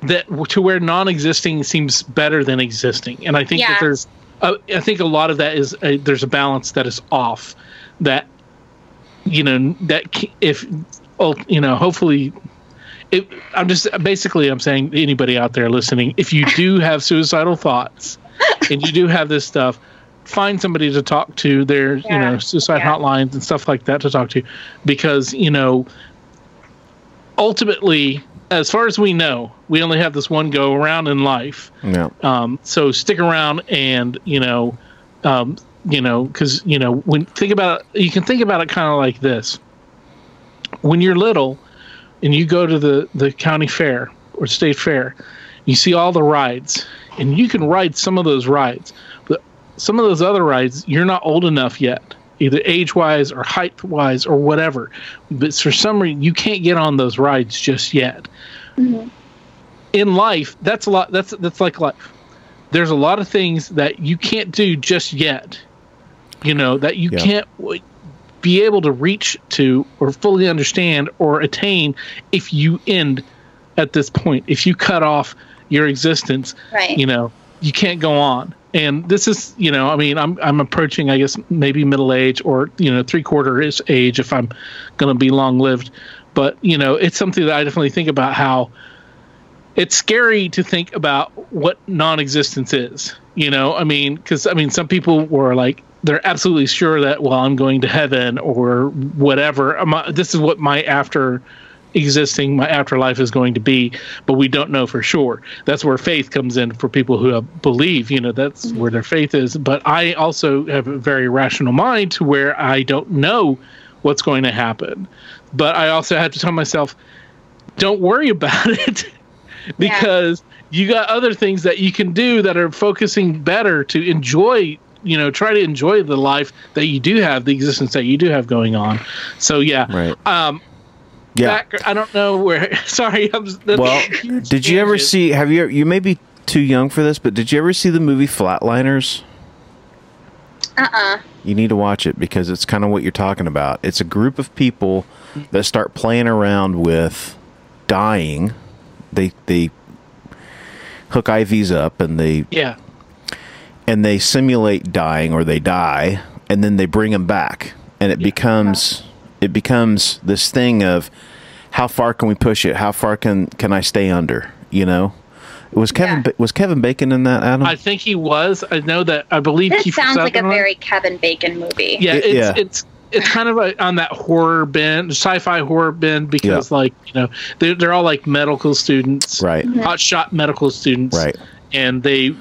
that to where non-existing seems better than existing and i think Yeah. that there's uh, i think a lot of that is uh, there's a balance that is off that you know that if oh, you know hopefully it, i'm just basically i'm saying to anybody out there listening if you do <laughs> have suicidal thoughts and you do have this stuff find somebody to talk to their you know suicide Yeah. hotlines and stuff like that to talk to because you know ultimately as far as we know we only have this one go around in life Yeah. um, so stick around and you know, um, you know, because you know when think about you can think about it kind of like this. When you're little, and you go to the the county fair or state fair, you see all the rides, and you can ride some of those rides, but some of those other rides you're not old enough yet, either age wise or height wise or whatever. But for some reason, you can't get on those rides just yet mm-hmm. in life that's a lot that's that's like life there's a lot of things that you can't do just yet you know that you Yeah. can't w- be able to reach to or fully understand or attain if you end at this point if you cut off your existence Right. you know you can't go on and this is you know i mean i'm i'm approaching i guess maybe middle age or you know three quarter is age if i'm going to be long lived but you know it's something that i definitely think about how it's scary to think about what non-existence is you know i mean because i mean some people were like they're absolutely sure that well i'm going to heaven or whatever. My- this is what my after existing my afterlife is going to be but we don't know for sure. That's where faith comes in for people who have, believe you know that's mm-hmm. where their faith is. But i also have a very rational mind to where i don't know what's going to happen. But i also have to tell myself don't worry about <laughs> it because you got other things that you can do that are focusing better to enjoy you know try to enjoy the life that you do have the existence that you do have going on so yeah Right. um Yeah. back i don't know where <laughs> sorry i'm that's well, did you ever see? Have you? You may be too young for this, but did you ever see the movie Flatliners? Uh-uh. You need to watch it because it's kind of what you're talking about. It's a group of people that start playing around with dying. They they hook IVs up and they yeah. and they simulate dying or they die and then they bring them back. And it becomes it becomes this thing of how far can we push it? How far can can i stay under you know? Was kevin Yeah. Was kevin bacon in that adam? I think he was. I know that i believe This Kiefer sounds like a very Kevin Bacon movie. yeah It- it's yeah. it's it's kind of a, on that horror bend sci-fi horror bend because like you know they're, they're all like medical students right mm-hmm. hot shot medical students right and they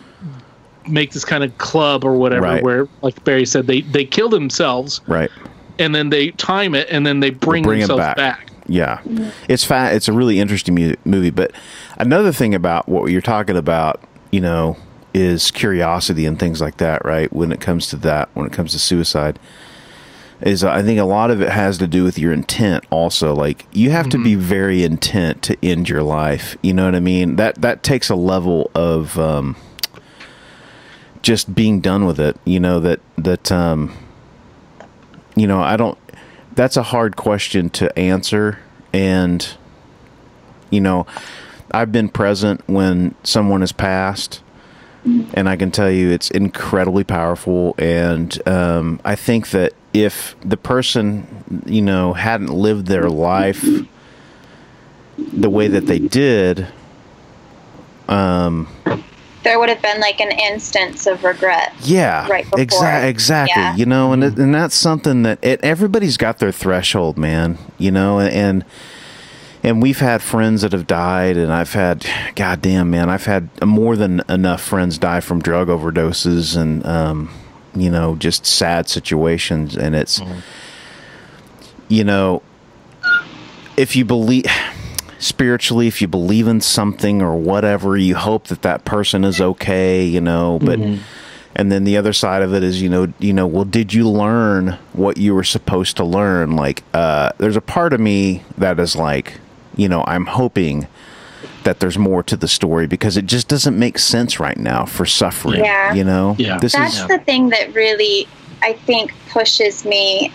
make this kind of club or whatever Right. where like barry said they they kill themselves right and then they time it and then they bring, Bring 'em themselves back. back, Yeah, mm-hmm. it's fa- It's a really interesting mu- movie. But another thing about what you're talking about, you know, is curiosity and things like that, right? When it comes to that, when it comes to suicide, is I think a lot of it has to do with your intent. Also, like you have to be very intent to end your life. You know what I mean? That that takes a level of um, just being done with it. You know that that um, you know I don't. That's a hard question to answer, and you know, I've been present when someone has passed, and I can tell you it's incredibly powerful. And um, I think that if the person, you know, hadn't lived their life the way that they did, um, There would have been like an instance of regret. yeah, Right before. exactly, exactly. Yeah. You know, and it, and that's something that it, everybody's got their threshold, man. You know, and and we've had friends that have died, and I've had, goddamn, man, I've had more than enough friends die from drug overdoses, and um, you know, just sad situations, and it's, you know, if you believe spiritually if you believe in something or whatever you hope that that person is okay you know but and then the other side of it is you know you know well did you learn what you were supposed to learn? Like uh there's a part of me that is like you know i'm hoping that there's more to the story because it just doesn't make sense right now for suffering Yeah. you know Yeah. this That's is the thing that really, I think, pushes me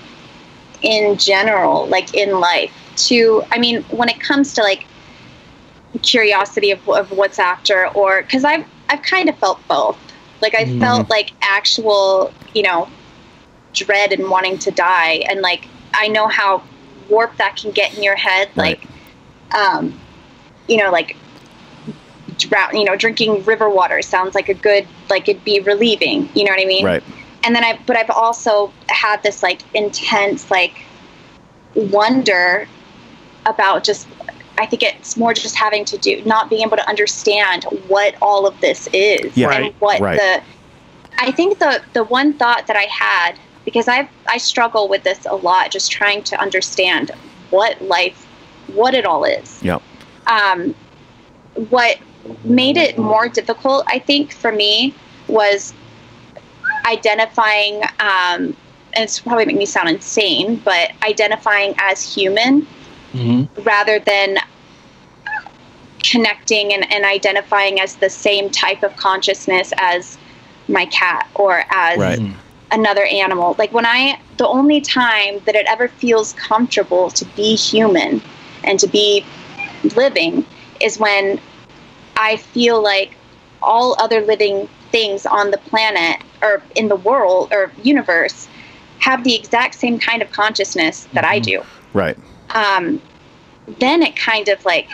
in general, like in life, to, I mean, when it comes to like curiosity of, of what's after, or because I've, I've kind of felt both. Like, I felt like actual, you know, dread and wanting to die. And like, I know how warped that can get in your head. Right. Like, um, you know, like, drown, you know, drinking river water sounds like a good, like it'd be relieving. You know what I mean? right and then I, but I've also had this like intense like wonder about just, I think it's more just having to do, not being able to understand what all of this is Yeah. and Right, what right. the, I think the, the one thought that I had, because I've, I struggle with this a lot, just trying to understand what life, what it all is yep um, what made it more difficult, I think, for me was identifying, um, and it's probably make me sound insane, but identifying as human hmm rather than connecting and, and identifying as the same type of consciousness as my cat or as Right. another animal. Like when I, the only time that it ever feels comfortable to be human and to be living is when I feel like all other living things on the planet or in the world or universe have the exact same kind of consciousness that I do. right Um, then it kind of like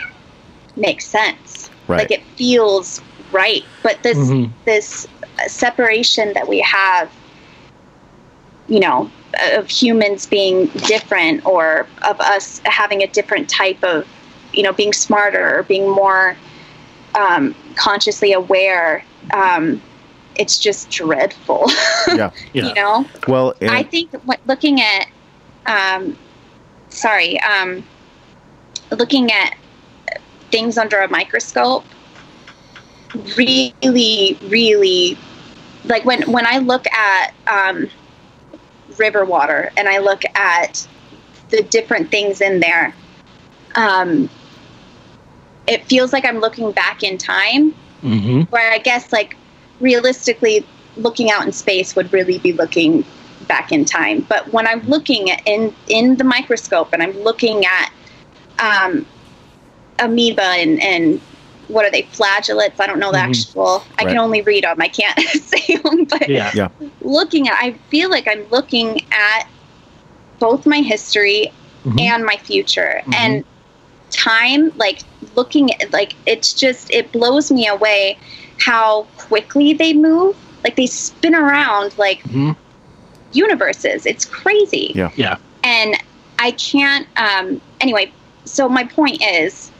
makes sense. Right. Like it feels right. But this Mhm. this separation that we have, you know, of humans being different or of us having a different type of, you know, being smarter or being more um, consciously aware. Um, it's just dreadful, yeah <laughs> Yeah. you know. well and, I think what, looking at, um, sorry, um, looking at things under a microscope, really, really, like when when I look at um, river water and I look at the different things in there, um, it feels like I'm looking back in time hmm where I guess like realistically looking out in space would really be looking back in time. But when I'm looking at in in the microscope and I'm looking at um, amoeba and, and what are they flagellates? I don't know the Mhm. actual. I Right. can only read them. I can't <laughs> say them. But Yeah. Yeah. looking at, I feel like I'm looking at both my history Mhm. and my future and time like looking at like it's just it blows me away how quickly they move like they spin around like Mhm. universes it's crazy Yeah. Yeah. and i can't um anyway so my point is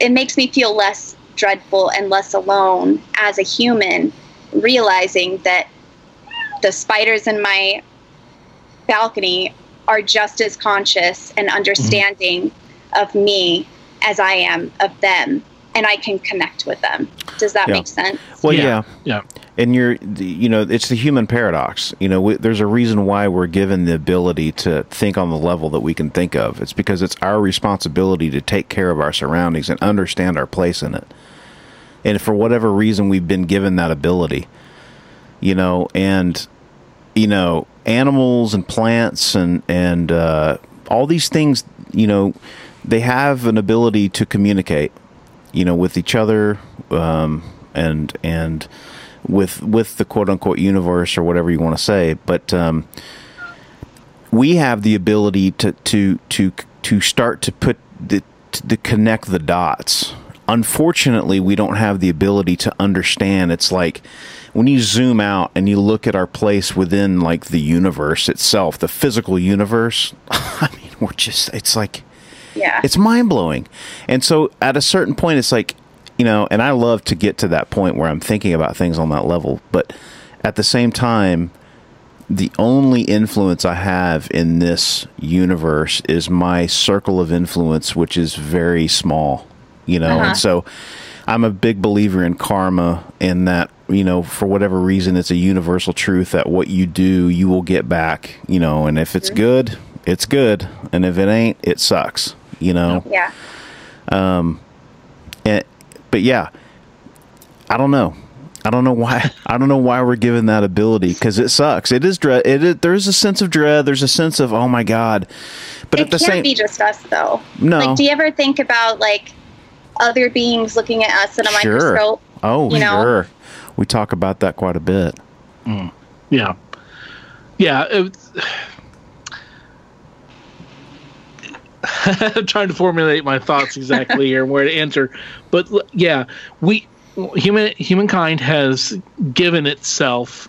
it makes me feel less dreadful and less alone as a human realizing that the spiders in my balcony are just as conscious and understanding of me as I am of them, and I can connect with them. Does that Yeah. make sense? Well, Yeah. yeah. Yeah. and you're you know it's the human paradox you know we, there's a reason why we're given the ability to think on the level that we can think of it's because it's our responsibility to take care of our surroundings and understand our place in it and for whatever reason we've been given that ability you know and you know animals and plants and and uh, all these things you know they have an ability to communicate you know with each other um, and and with with the quote unquote universe or whatever you want to say. But um, we have the ability to to to to start to put the to connect the dots. Unfortunately we don't have the ability to understand. It's like when you zoom out and you look at our place within like the universe itself the physical universe <laughs> i mean we're just it's like Yeah. it's mind blowing. And so at a certain point, it's like, you know, and I love to get to that point where I'm thinking about things on that level. But at the same time, the only influence I have in this universe is my circle of influence, which is very small, you know, Uh-huh. and so I'm a big believer in karma in that, you know, for whatever reason, it's a universal truth that what you do, you will get back, you know, and if it's good, it's good. And if it ain't, it sucks, you know? yeah. Um, And, but yeah, I don't know. I don't know why. <laughs> I don't know why we're given that ability because it sucks. It is dread. It is, there's a sense of dread. There's a sense of oh my god. But it at the can't same, be just us though. No. Like, do you ever think about like other beings looking at us in a Sure. microscope? oh you know? sure, we talk about that quite a bit. Yeah. Yeah. It's, <laughs> trying to formulate my thoughts exactly here and where to enter. But yeah, we human humankind has given itself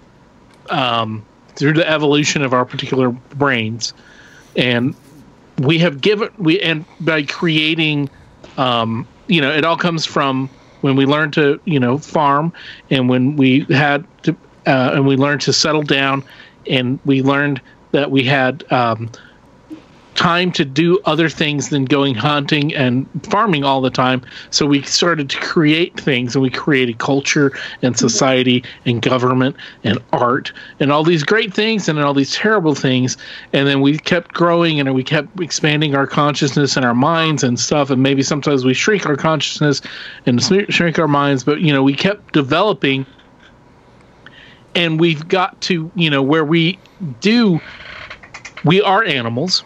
um, through the evolution of our particular brains, and we have given we and by creating, um, you know, it all comes from when we learned to you know farm and when we had to uh, and we learned to settle down and we learned that we had um, time to do other things than going hunting and farming all the time. So we started to create things and we created culture and society and government and art and all these great things and all these terrible things. And then we kept growing and we kept expanding our consciousness and our minds and stuff. And maybe sometimes we shrink our consciousness and shrink our minds, but you know, we kept developing and we've got to you know where we do we are animals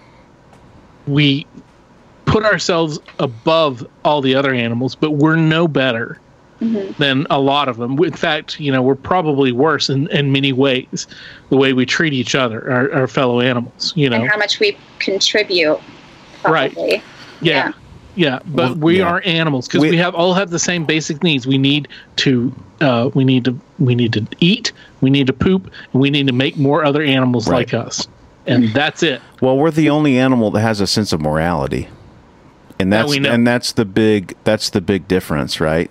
we put ourselves above all the other animals but we're no better than a lot of them in fact you know we're probably worse in, in many ways the way we treat each other our, our fellow animals you know And how much we contribute, Right. probably. yeah yeah but Well, we yeah. are animals because We- we, have all have the same basic needs we need to uh, we need to we need to eat we need to poop and we need to make more other animals Right. like us and that's it Well, we're the only animal that has a sense of morality, and that's we know. and that's the big that's the big difference, right?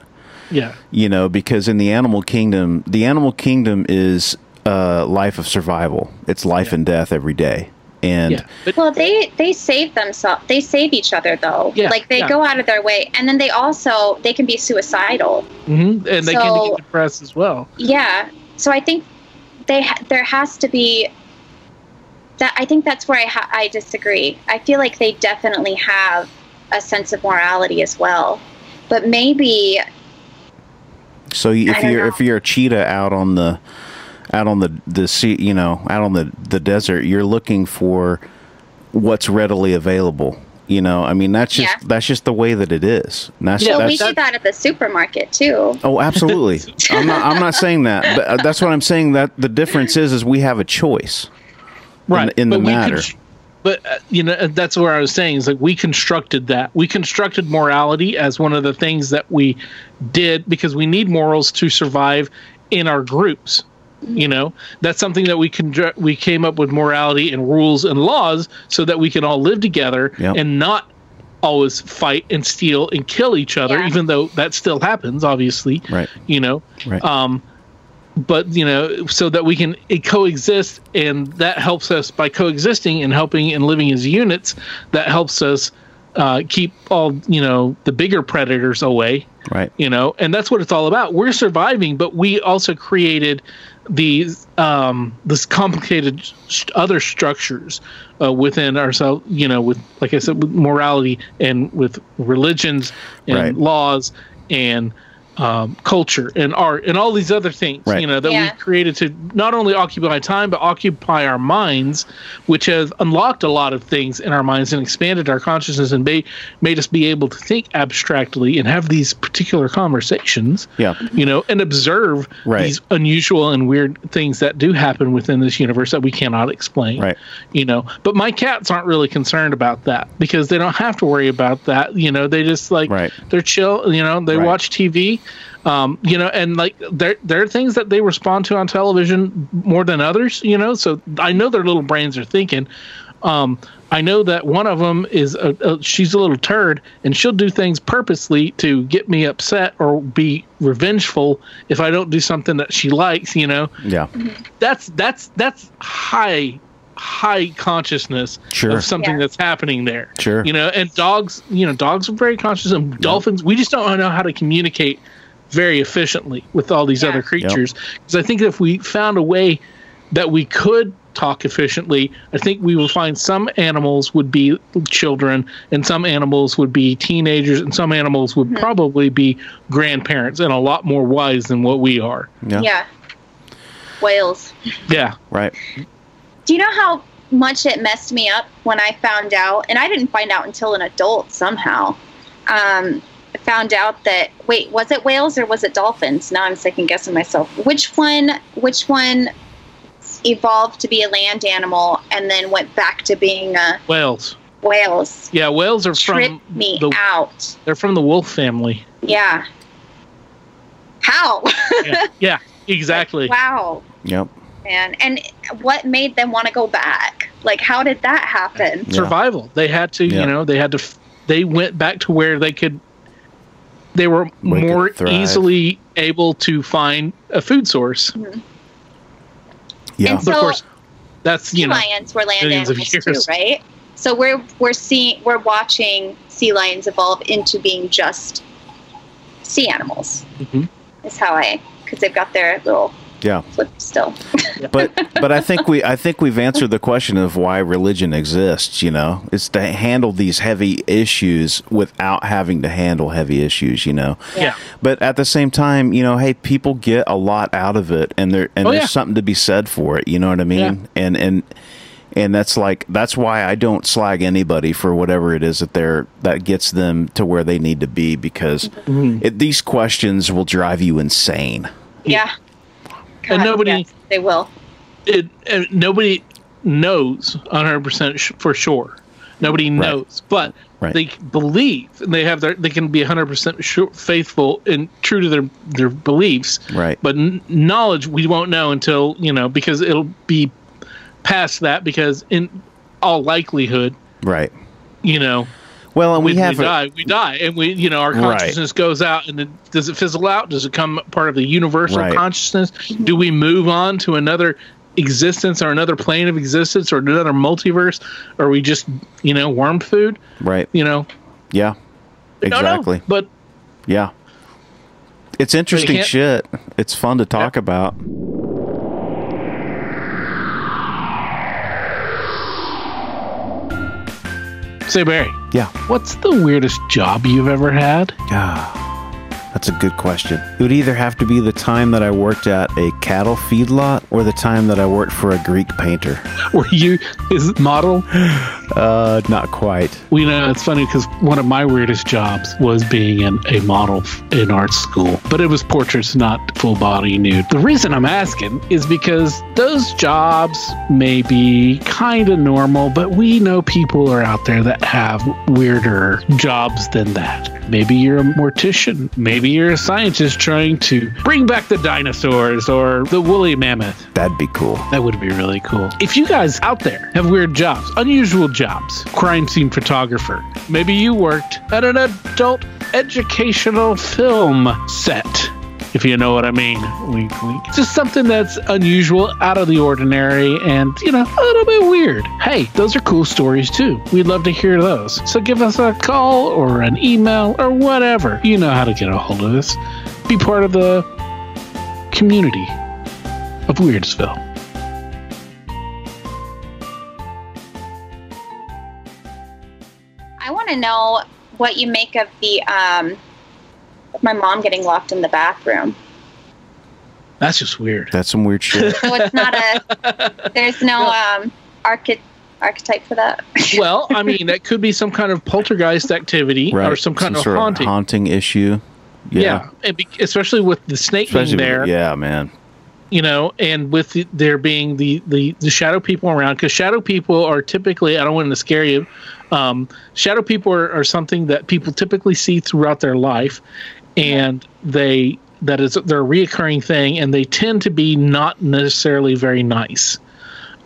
yeah you know because in the animal kingdom the animal kingdom is a life of survival it's life and death every day and yeah but Well, they they save themselves. They save each other though. Yeah, like they yeah. go out of their way, and then they also they can be suicidal. mhm, and they can So- get depressed as well Yeah. So I think they ha- there has to be that. I think that's where I ha- I disagree. I feel like they definitely have a sense of morality as well, but maybe so if I you're know. if you're a cheetah out on the out on the the sea you know out on the the desert you're looking for what's readily available you know i mean that's just Yeah. that's just the way that it is And that's, Yeah, well, we that's do that at the supermarket too. Oh, absolutely. <laughs> I'm not. I'm not saying that, but uh, that's what I'm saying. That the difference is, is we have a choice. Right in the but we matter. constr- but uh, you know that's where i was saying is like we constructed that we constructed morality as one of the things that we did because we need morals to survive in our groups you know that's something that we can we came up with morality and rules and laws so that we can all live together Yep. and not always fight and steal and kill each other Yeah. even though that still happens obviously Right. you know Right. um but you know so that we can coexist and that helps us by coexisting and helping and living as units that helps us uh, keep all you know the bigger predators away Right. you know and that's what it's all about we're surviving but we also created these um this complicated st- other structures uh, within ourselves you know with like i said with morality and with religions and Right. laws and um, culture and art and all these other things Right. you know that Yeah. we created to not only occupy time but occupy our minds which has unlocked a lot of things in our minds and expanded our consciousness and made, made us be able to think abstractly and have these particular conversations Yeah. you know and observe Right. these unusual and weird things that do happen within this universe that we cannot explain Right. you know but my cats aren't really concerned about that because they don't have to worry about that you know they just like Right. they're chill you know they Right. watch tv um, you know and like there there are things that they respond to on television more than others you know so i know their little brains are thinking um, I know that one of them is a, a, she's a little turd, and she'll do things purposely to get me upset or be revengeful if I don't do something that she likes. You know, Yeah. that's that's that's high high consciousness Sure. of something Yeah. that's happening there. Sure. You know, and dogs, you know, dogs are very conscious, and dolphins. We just don't know how to communicate very efficiently with all these Yeah. other creatures. Because I think if we found a way that we could talk efficiently, I think we will find some animals would be children, and some animals would be teenagers, and some animals would probably be grandparents, and a lot more wise than what we are. Yeah. Yeah. Whales. Yeah. Right. Do you know how much it messed me up when I found out? And I didn't find out until an adult somehow. Um, I found out that wait, was it whales or was it dolphins? Now I'm second guessing myself. Which one? Which one evolved to be a land animal and then went back to being a Whales. whales? Yeah, whales are Tripped from me the out. they're from the wolf family. Yeah. How? <laughs> Yeah, yeah exactly. wow. Yep. Man, and what made them want to go back? Like, how did that happen? Yeah. Survival. They had to, Yeah. you know, they had to. f- They went back to where they could. They were Where they more easily able to find a food source. Yeah. And So- of course, that's sea you know, lions were land animals too, right? So we're we're seeing we're watching sea lions evolve into being just sea animals. Mhm. Is how I because they've got their little yeah. flip still. but but I think we I think we've answered the question of why religion exists. You know, it's to handle these heavy issues without having to handle heavy issues. You know, yeah. but at the same time, you know, hey, people get a lot out of it, and there and Oh, there's yeah. something to be said for it. You know what I mean? Yeah. And and and that's like that's why I don't slag anybody for whatever it is that they're that gets them to where they need to be because Mm-hmm. it, these questions will drive you insane. yeah. And nobody- yes, they will. It, and nobody knows 100 percent for sure. Nobody knows, but Right. they believe and they have their they can be 100 percent sure, faithful and true to their their beliefs. Right. But n- knowledge we won't know until you know because it'll be past that because in all likelihood Right. you know Well, and we, we, we have a- die we die and we you know our Right. consciousness goes out and then does it fizzle out does it come part of the universal Right. consciousness do we move on to another existence or another plane of existence or another multiverse or we just you know worm food right. you know Yeah. We know. Exactly. but Yeah. It's interesting shit. It's fun to talk about. Say barry. Yeah. what's the weirdest job you've ever had? Ah, that's a good question. It would either have to be the time that I worked at a cattle feedlot or the time that I worked for a Greek painter. <laughs> were you is model <sighs> Uh, not quite. We know it's funny because one of my weirdest jobs was being in a model in art school, but it was portraits, not full body nude. The reason I'm asking is because those jobs may be kind of normal, but we know people are out there that have weirder jobs than that. Maybe you're a mortician, maybe you're a scientist trying to bring back the dinosaurs or the woolly mammoth. That'd be cool. That would be really cool. If you guys out there have weird jobs, unusual jobs, crime scene photographer, maybe you worked at an adult educational film set. If you know what I mean. Wink, wink. Just something that's unusual, out of the ordinary, and, you know, a little bit weird. Hey, those are cool stories too. We'd love to hear those. So give us a call or an email or whatever. You know how to get a hold of us. Be part of the community of Weirdsville. I want to know what you make of the um, my mom getting locked in the bathroom. That's just weird. That's some weird shit. So it's not a. There's no um, archety- archetype for that. <laughs> well, I mean, that could be some kind of poltergeist activity or some kind of sort haunting. haunting issue. yeah, Yeah. and be- especially with the snake Especially being with- there. yeah, man. you know, and with the, there being the, the, the shadow people around, because shadow people are typically, I don't want to scare you, um, shadow people are, are something that people typically see throughout their life, and they that is they're a reoccurring thing, and they tend to be not necessarily very nice.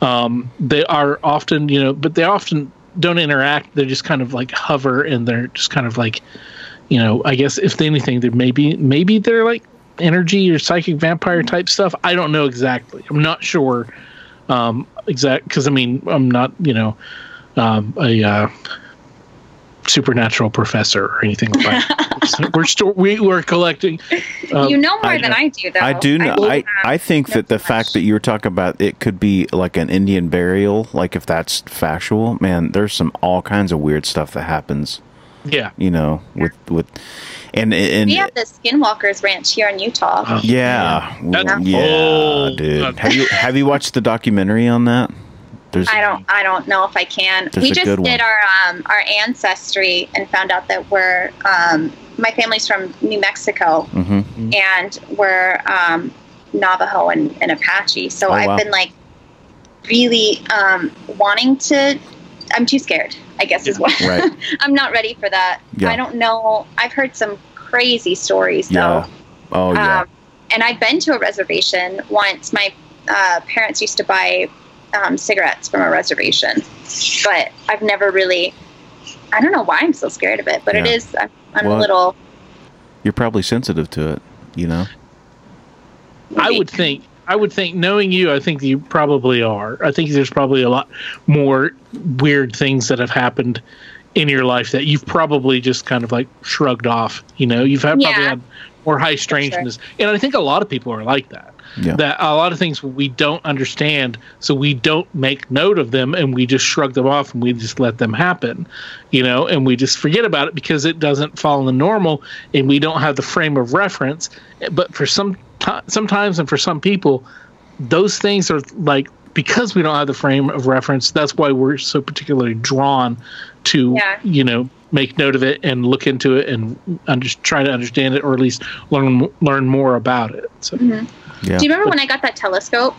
Um, they are often, you know, but they often don't interact. They just kind of like hover, and they're just kind of like, you know, I guess if anything, there maybe maybe they're like energy or psychic vampire type stuff. I don't know exactly. I'm not sure um, exact because I mean I'm not you know um, a uh, supernatural professor or anything like that. <laughs> we're still we were collecting. um, you know more I than. I do, though. I do know. don't I, I think that the much. fact that you were talking about it could be like an Indian burial, like if that's factual, man, there's some all kinds of weird stuff that happens, Yeah. you know, with with and and we have the Skinwalkers Ranch here in Utah. Oh, yeah, That's yeah, old. dude. Have you have you watched the documentary on that? There's I don't. I don't know if I can. We just did our um, our ancestry and found out that we're um, my family's from New Mexico hmm and we're um, Navajo and, and Apache. So Oh, I've wow. been like really um, wanting to. I'm too scared. I guess is what. Right. <laughs> I'm not ready for that. Yeah. I don't know. I've heard some crazy stories though. Yeah. Oh yeah. Um, and I've been to a reservation once. My uh, parents used to buy um, cigarettes from a reservation, but I've never really. I don't know why I'm so scared of it, but it Yeah. is. I'm, I'm Well, a little. You're probably sensitive to it, you know. I would think. I would think, knowing you, I think you probably are. I think there's probably a lot more weird things that have happened in your life that you've probably just kind of like shrugged off. You know, you've had, probably had more high strangeness, and I think a lot of people are like that. Yeah. That a lot of things we don't understand, so we don't make note of them, and we just shrug them off, and we just let them happen. You know, and we just forget about it because it doesn't fall in the normal, and we don't have the frame of reference. But for some ti sometimes, and for some people, those things are like because we don't have the frame of reference. That's why we're so particularly drawn to Yeah. you know make note of it and look into it and under, try to understand it or at least learn learn more about it. So Mhm. Yeah. Do you remember when I got that telescope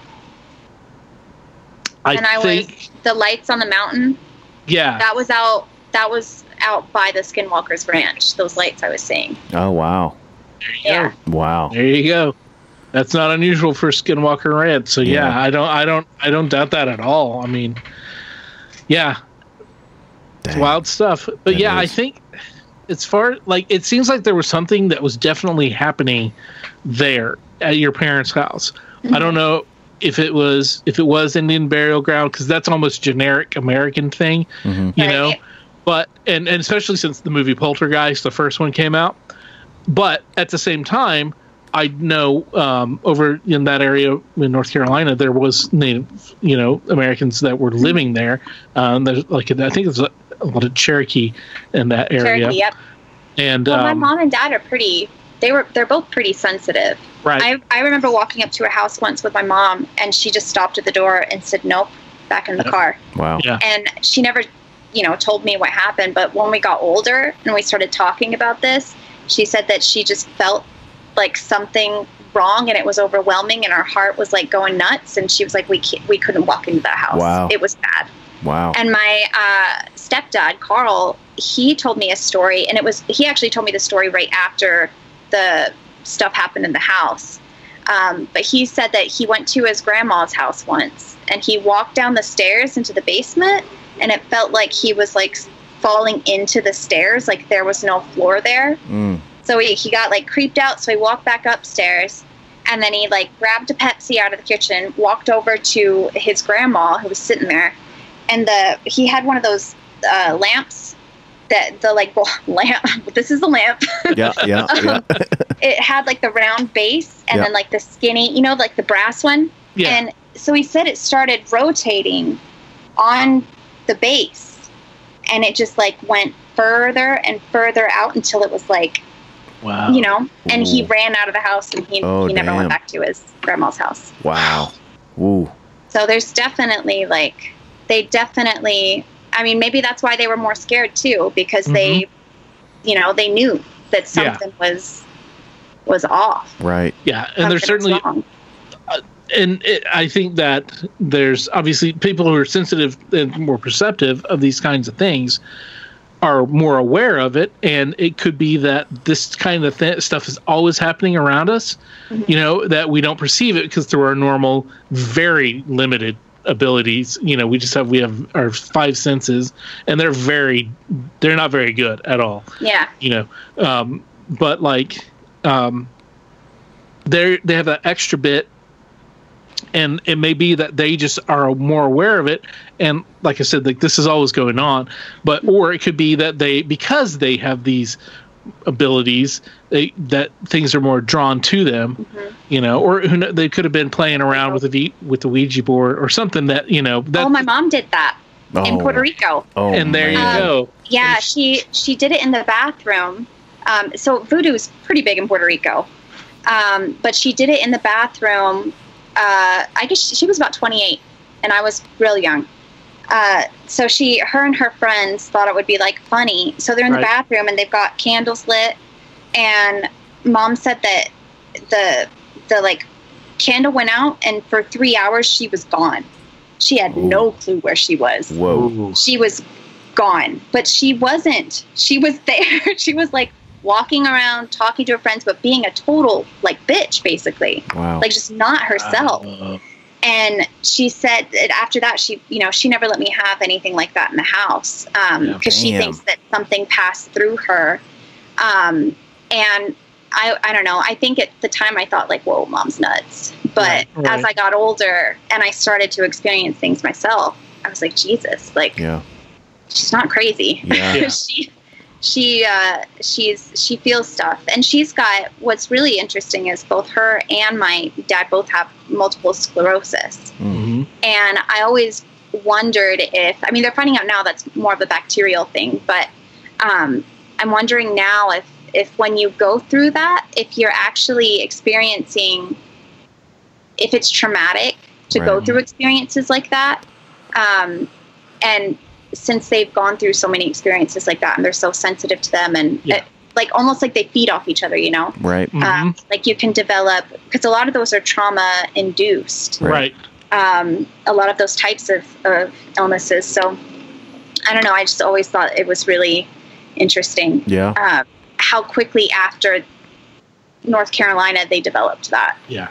I and I think was the lights on the mountain? yeah, That was out. That was out by the Skinwalkers Ranch. Those lights I was seeing. Oh wow. there you Yeah. go. Wow. There you go. That's not unusual for Skinwalker Ranch. So yeah, Yeah. I don't I don't I don't doubt that at all. I mean, yeah, It's wild stuff. But It yeah, I think as far like it seems like there was something that was definitely happening there at your parents' house. I don't know if it was if it was Indian burial ground because that's almost generic American thing, Mhm. you Right. know. But and, and especially since the movie Poltergeist, the first one came out. But at the same time, I know um, over in that area in North Carolina, there was Native, you know, Americans that were living there. Um, there's like I think there's a, a lot of Cherokee in that area, Cherokee, yep. and Well, my um, mom and dad are pretty. They were. They're both pretty sensitive. Right, I I remember walking up to her house once with my mom, and she just stopped at the door and said, "Nope, back in the Yep. car." Wow. Yeah. And she never, you know, told me what happened. But when we got older and we started talking about this, she said that she just felt like something wrong and it was overwhelming and her heart was like going nuts and she was like we can't, we couldn't walk into that house Wow. it was bad Wow. and my uh, stepdad, Carl, he told me a story, and it was he actually told me the story right after the stuff happened in the house. Um, but he said that he went to his grandma's house once, and he walked down the stairs into the basement, and it felt like he was like falling into the stairs, like there was no floor there. Mm. So he, he got like creeped out. So he walked back upstairs and then he like grabbed a Pepsi out of the kitchen, walked over to his grandma who was sitting there. And the he had one of those uh, lamps that the like <laughs> lamp. This is the lamp. Yeah, yeah, yeah. <laughs> Um, it had like the round base and Yeah. then like the skinny, you know, like the brass one. Yeah. And so he said it started rotating on the base and it just like went further and further out until it was like, wow. you know, and he ran out of the house and he, Oh, he never damn. went back to his grandma's house. wow. Ooh. So there's definitely like, they definitely, I mean, maybe that's why they were more scared too, because they, you know, they knew that Mm-hmm. Yeah. something was, was off. Right. yeah, and there's Something was certainly wrong. and it, I think that there's obviously people who are sensitive and more perceptive of these kinds of things are more aware of it, and it could be that this kind of th- stuff is always happening around us. You know that we don't perceive it because through our normal, very limited abilities. You know, we just have we have our five senses, and they're very, they're not very good at all Yeah. you know um but like um they they have that extra bit and it may be that they just are more aware of it and like i said like this is always going on but or it could be that they because they have these abilities they, that things are more drawn to them you know or who kno- they could have been playing around with the with the ouija board or something that you know that oh, my mom did that in Oh. Puerto Rico. Oh, and there you man. Um, go Yeah, And she she did it in the bathroom. Um, so voodoo is pretty big in Puerto Rico, um, but she did it in the bathroom. Uh, I guess she, she was about 28, and I was real young. Uh, so she, her and her friends thought it would be like funny. So they're in the bathroom and they've got candles lit, and mom said that the the like candle went out, and for three hours she was gone. She had no clue where she was. Whoa. She was gone. But she wasn't. She was <laughs> there. She was like walking around talking to her friends but being a total like bitch basically. Wow. like just not herself. Uh, and she said that after that she you know she never let me have anything like that in the house um because she thinks that something passed through her um and I, I don't know. I think at the time I thought like, whoa, mom's nuts. But Right, right. as I got older and I started to experience things myself, I was like, Jesus, like yeah. she's not crazy. Yeah. <laughs> she she uh, she's she feels stuff, and she's got what's really interesting is both her and my dad both have multiple sclerosis, mhm. and I always wondered if I mean they're finding out now that's more of a bacterial thing, but um, I'm wondering now if if when you go through that, if you're actually experiencing if it's traumatic to go through experiences like that. Um, and since they've gone through so many experiences like that and they're so sensitive to them and Yeah. it, like almost like they feed off each other, you know? Right. Mhm. Um, like you can develop, because a lot of those are trauma induced, right um, a lot of those types of, of illnesses. So I don't know. I just always thought it was really interesting Yeah. uh, how quickly after North Carolina they developed that. yeah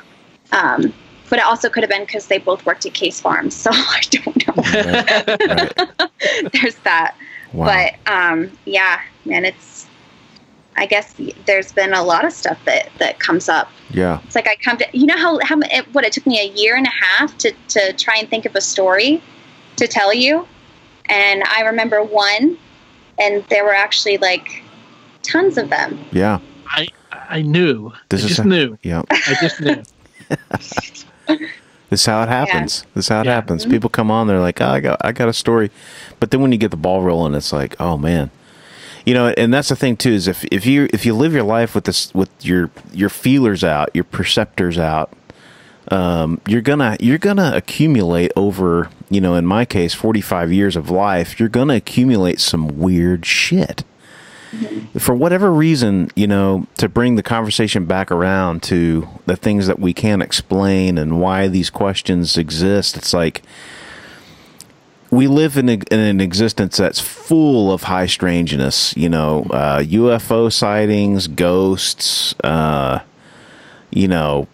Um, but it also could have been because they both worked at Case Farms, so <laughs> I don't know. Right. right. <laughs> There's that. Wow. But um, yeah, man, it's. I guess there's been a lot of stuff that that comes up. yeah. It's like I come to, you know how how it, what it took me a year and a half to to try and think of a story to tell you, and I remember one, and there were actually like tons of them. Yeah. i i knew This i is just a- knew Yeah. i just knew <laughs> <laughs> This is how it happens. This is how it Yeah. happens. People come on, they're like, oh, I got, I got a story, but then when you get the ball rolling, it's like, oh man, you know. And that's the thing too is if if you if you live your life with this with your your feelers out, your perceptors out, um, you're gonna you're gonna accumulate over, you know, in my case, forty five years of life, you're gonna accumulate some weird shit for whatever reason, you know, to bring the conversation back around to the things that we can't explain and why these questions exist, it's like we live in, a, in an existence that's full of high strangeness, you know, uh, UFO sightings, ghosts, uh, you know,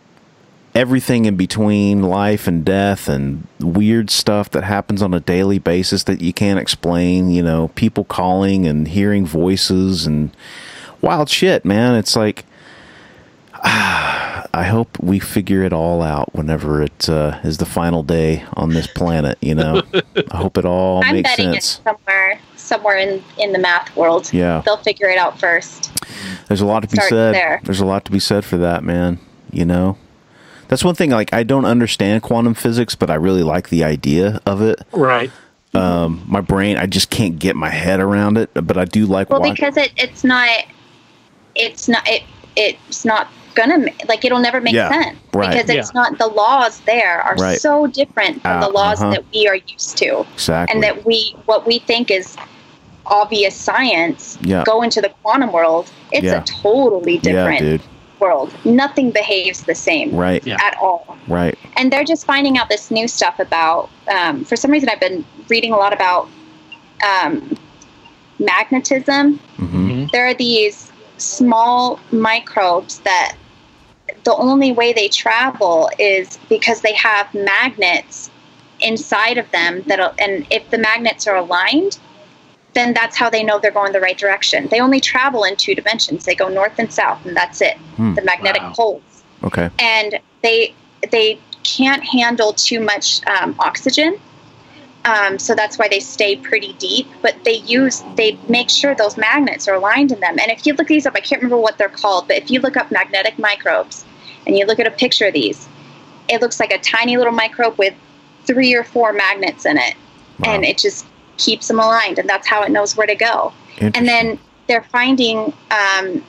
everything in between life and death and weird stuff that happens on a daily basis that you can't explain, you know, people calling and hearing voices and wild shit, man. It's like <sighs> I hope we figure it all out whenever it uh, is the final day on this planet. You know, I hope it all <laughs> I'm makes sense. somewhere somewhere in in the math world. Yeah. they'll figure it out first. There's a lot to be Start said. there. There's a lot to be said for that, man. You know, that's one thing. Like, I don't understand quantum physics, but I really like the idea of it. Right. Um, my brain, I just can't get my head around it. But I do like. Well, watch- because it it's not it's not it it's not gonna like it'll never make Yeah, sense right. because it's Yeah. not the laws there are Right. so different from Uh, the laws uh-huh. that we are used to exactly. and that we what we think is obvious science Yeah. go into the quantum world it's Yeah. a totally yeah, different dude. World nothing behaves the same Right. Yeah. at all Right. and they're just finding out this new stuff about um, for some reason i've been reading a lot about um, magnetism hmm there are these small microbes that the only way they travel is because they have magnets inside of them that and if the magnets are aligned then that's how they know they're going the right direction they only travel in two dimensions they go north and south and that's it Hmm. the magnetic Wow. poles Okay. and they they can't handle too much um, oxygen um, so that's why they stay pretty deep but they use they make sure those magnets are aligned in them and if you look these up i can't remember what they're called but if you look up magnetic microbes and you look at a picture of these it looks like a tiny little microbe with three or four magnets in it Wow. and it just keeps them aligned and that's how it knows where to go. And then they're finding um,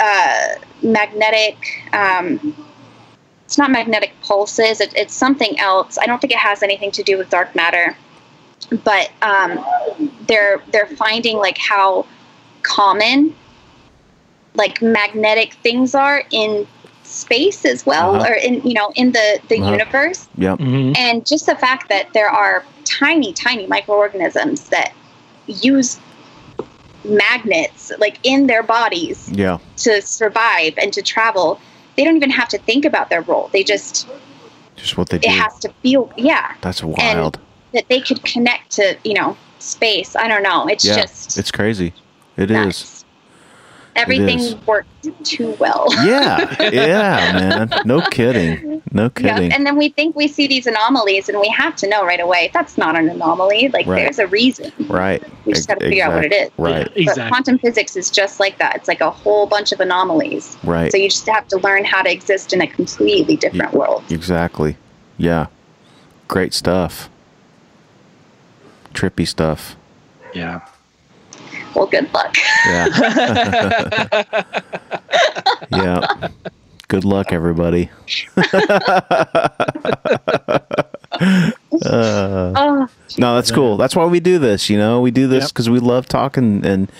uh, magnetic um, it's not magnetic pulses it, it's something else. I don't think it has anything to do with dark matter but um, they're they're finding like how common like magnetic things are in space as well Uh-huh. or in you know in the the Uh-huh. universe Yep. hmm and just the fact that there are tiny tiny microorganisms that use magnets like in their bodies Yeah. to survive and to travel they don't even have to think about their role they just Just what they do. it has to feel yeah That's wild. that they could connect to you know space i don't know it's yeah. just it's crazy. It is. Nuts. everything worked too well <laughs> Yeah. Yeah, man. No <laughs> kidding. No Yep. kidding. And then we think we see these anomalies, and we have to know right away that's not an anomaly. Like Right. there's a reason. right. We just got to figure out what it is. Right. Yeah, But exactly. quantum physics is just like that. It's like a whole bunch of anomalies. Right. So you just have to learn how to exist in a completely different world. Exactly. Yeah. Great stuff. Trippy stuff. Yeah. Well, good luck. Yeah. <laughs> yeah. Good luck, everybody. <laughs> Uh, oh, No, that's cool. That's why we do this. You know, we do this Yep. because we love talking and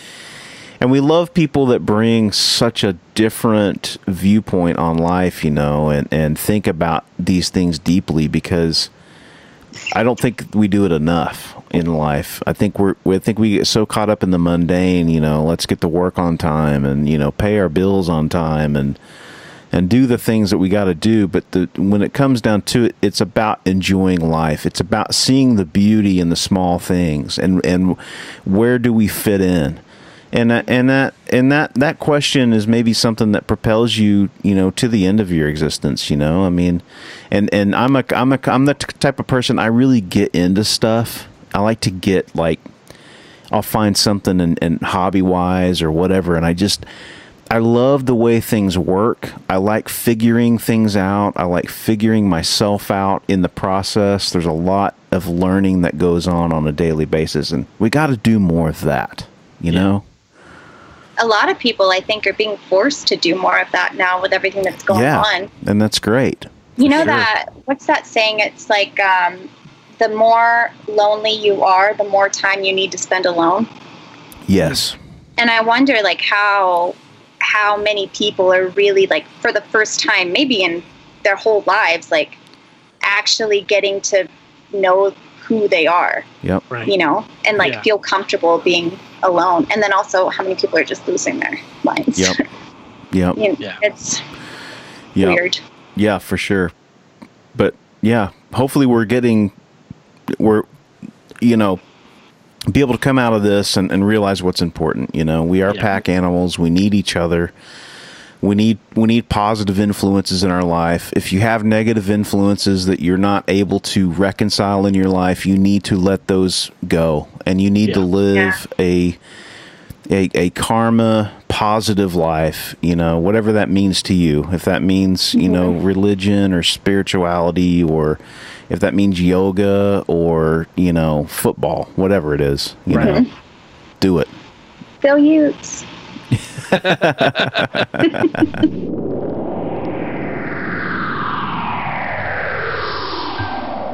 and we love people that bring such a different viewpoint on life. You know, and and think about these things deeply because I don't think we do it enough in life. I think we're we I think we get so caught up in the mundane. You know, let's get to work on time and you know pay our bills on time and and do the things that we got to do. But the, when it comes down to it, it's about enjoying life. It's about seeing the beauty in the small things, and and where do we fit in? And that, and that and that that question is maybe something that propels you, you know, to the end of your existence. You know, I mean, and and I'm a I'm a I'm the type of person I really get into stuff. I like to get like I'll find something and, and hobby wise or whatever, and I just I love the way things work. I like figuring things out. I like figuring myself out in the process. There's a lot of learning that goes on on a daily basis, and we got to do more of that. You know? a lot of people, I think, are being forced to do more of that now with everything that's going yeah, on. and that's great. You know sure. that what's that saying? It's like um, the more lonely you are, the more time you need to spend alone. Yes. And I wonder, like, how how many people are really like for the first time, maybe in their whole lives, like actually getting to know who they are, Yep. Right. you know, and like Yeah. feel comfortable being alone. And then also, how many people are just losing their minds? Yep. <laughs> Yep. You know, Yeah. It's Yep. weird. Yeah, for sure. But yeah, hopefully we're getting we're you know be able to come out of this and, and realize what's important. You know, we are Yeah. pack animals. We need each other. We need we need positive influences in our life. If you have negative influences that you're not able to reconcile in your life, you need to let those go, and you need to Yeah. live a, a a karma positive life. You know, whatever that means to you. If that means you know religion or spirituality, or if that means yoga or you know football, whatever it is, you Right. know, do it. Go Utes. <laughs>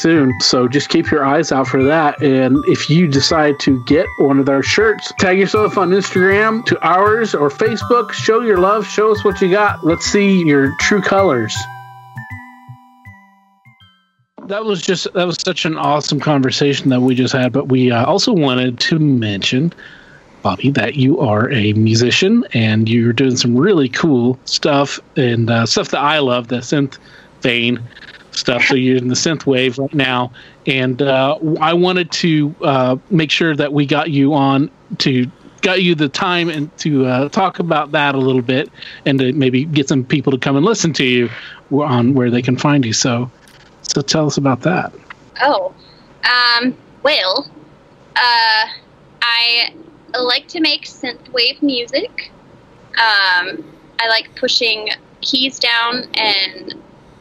soon. So just keep your eyes out for that. And if you decide to get one of our shirts, tag yourself on Instagram to ours or Facebook. Show your love. Show us what you got. Let's see your true colors. That was just that was such an awesome conversation that we just had. But we uh, also wanted to mention Bobby, that you are a musician and you're doing some really cool stuff and uh, stuff that I love, the synth vein stuff. So you're in the synth wave right now, and uh, I wanted to uh, make sure that we got you on to got you the time and to uh, talk about that a little bit and to maybe get some people to come and listen to you on where they can find you. So, so tell us about that. Oh, um, well, uh, I like to make synthwave music. Um, I like pushing keys down and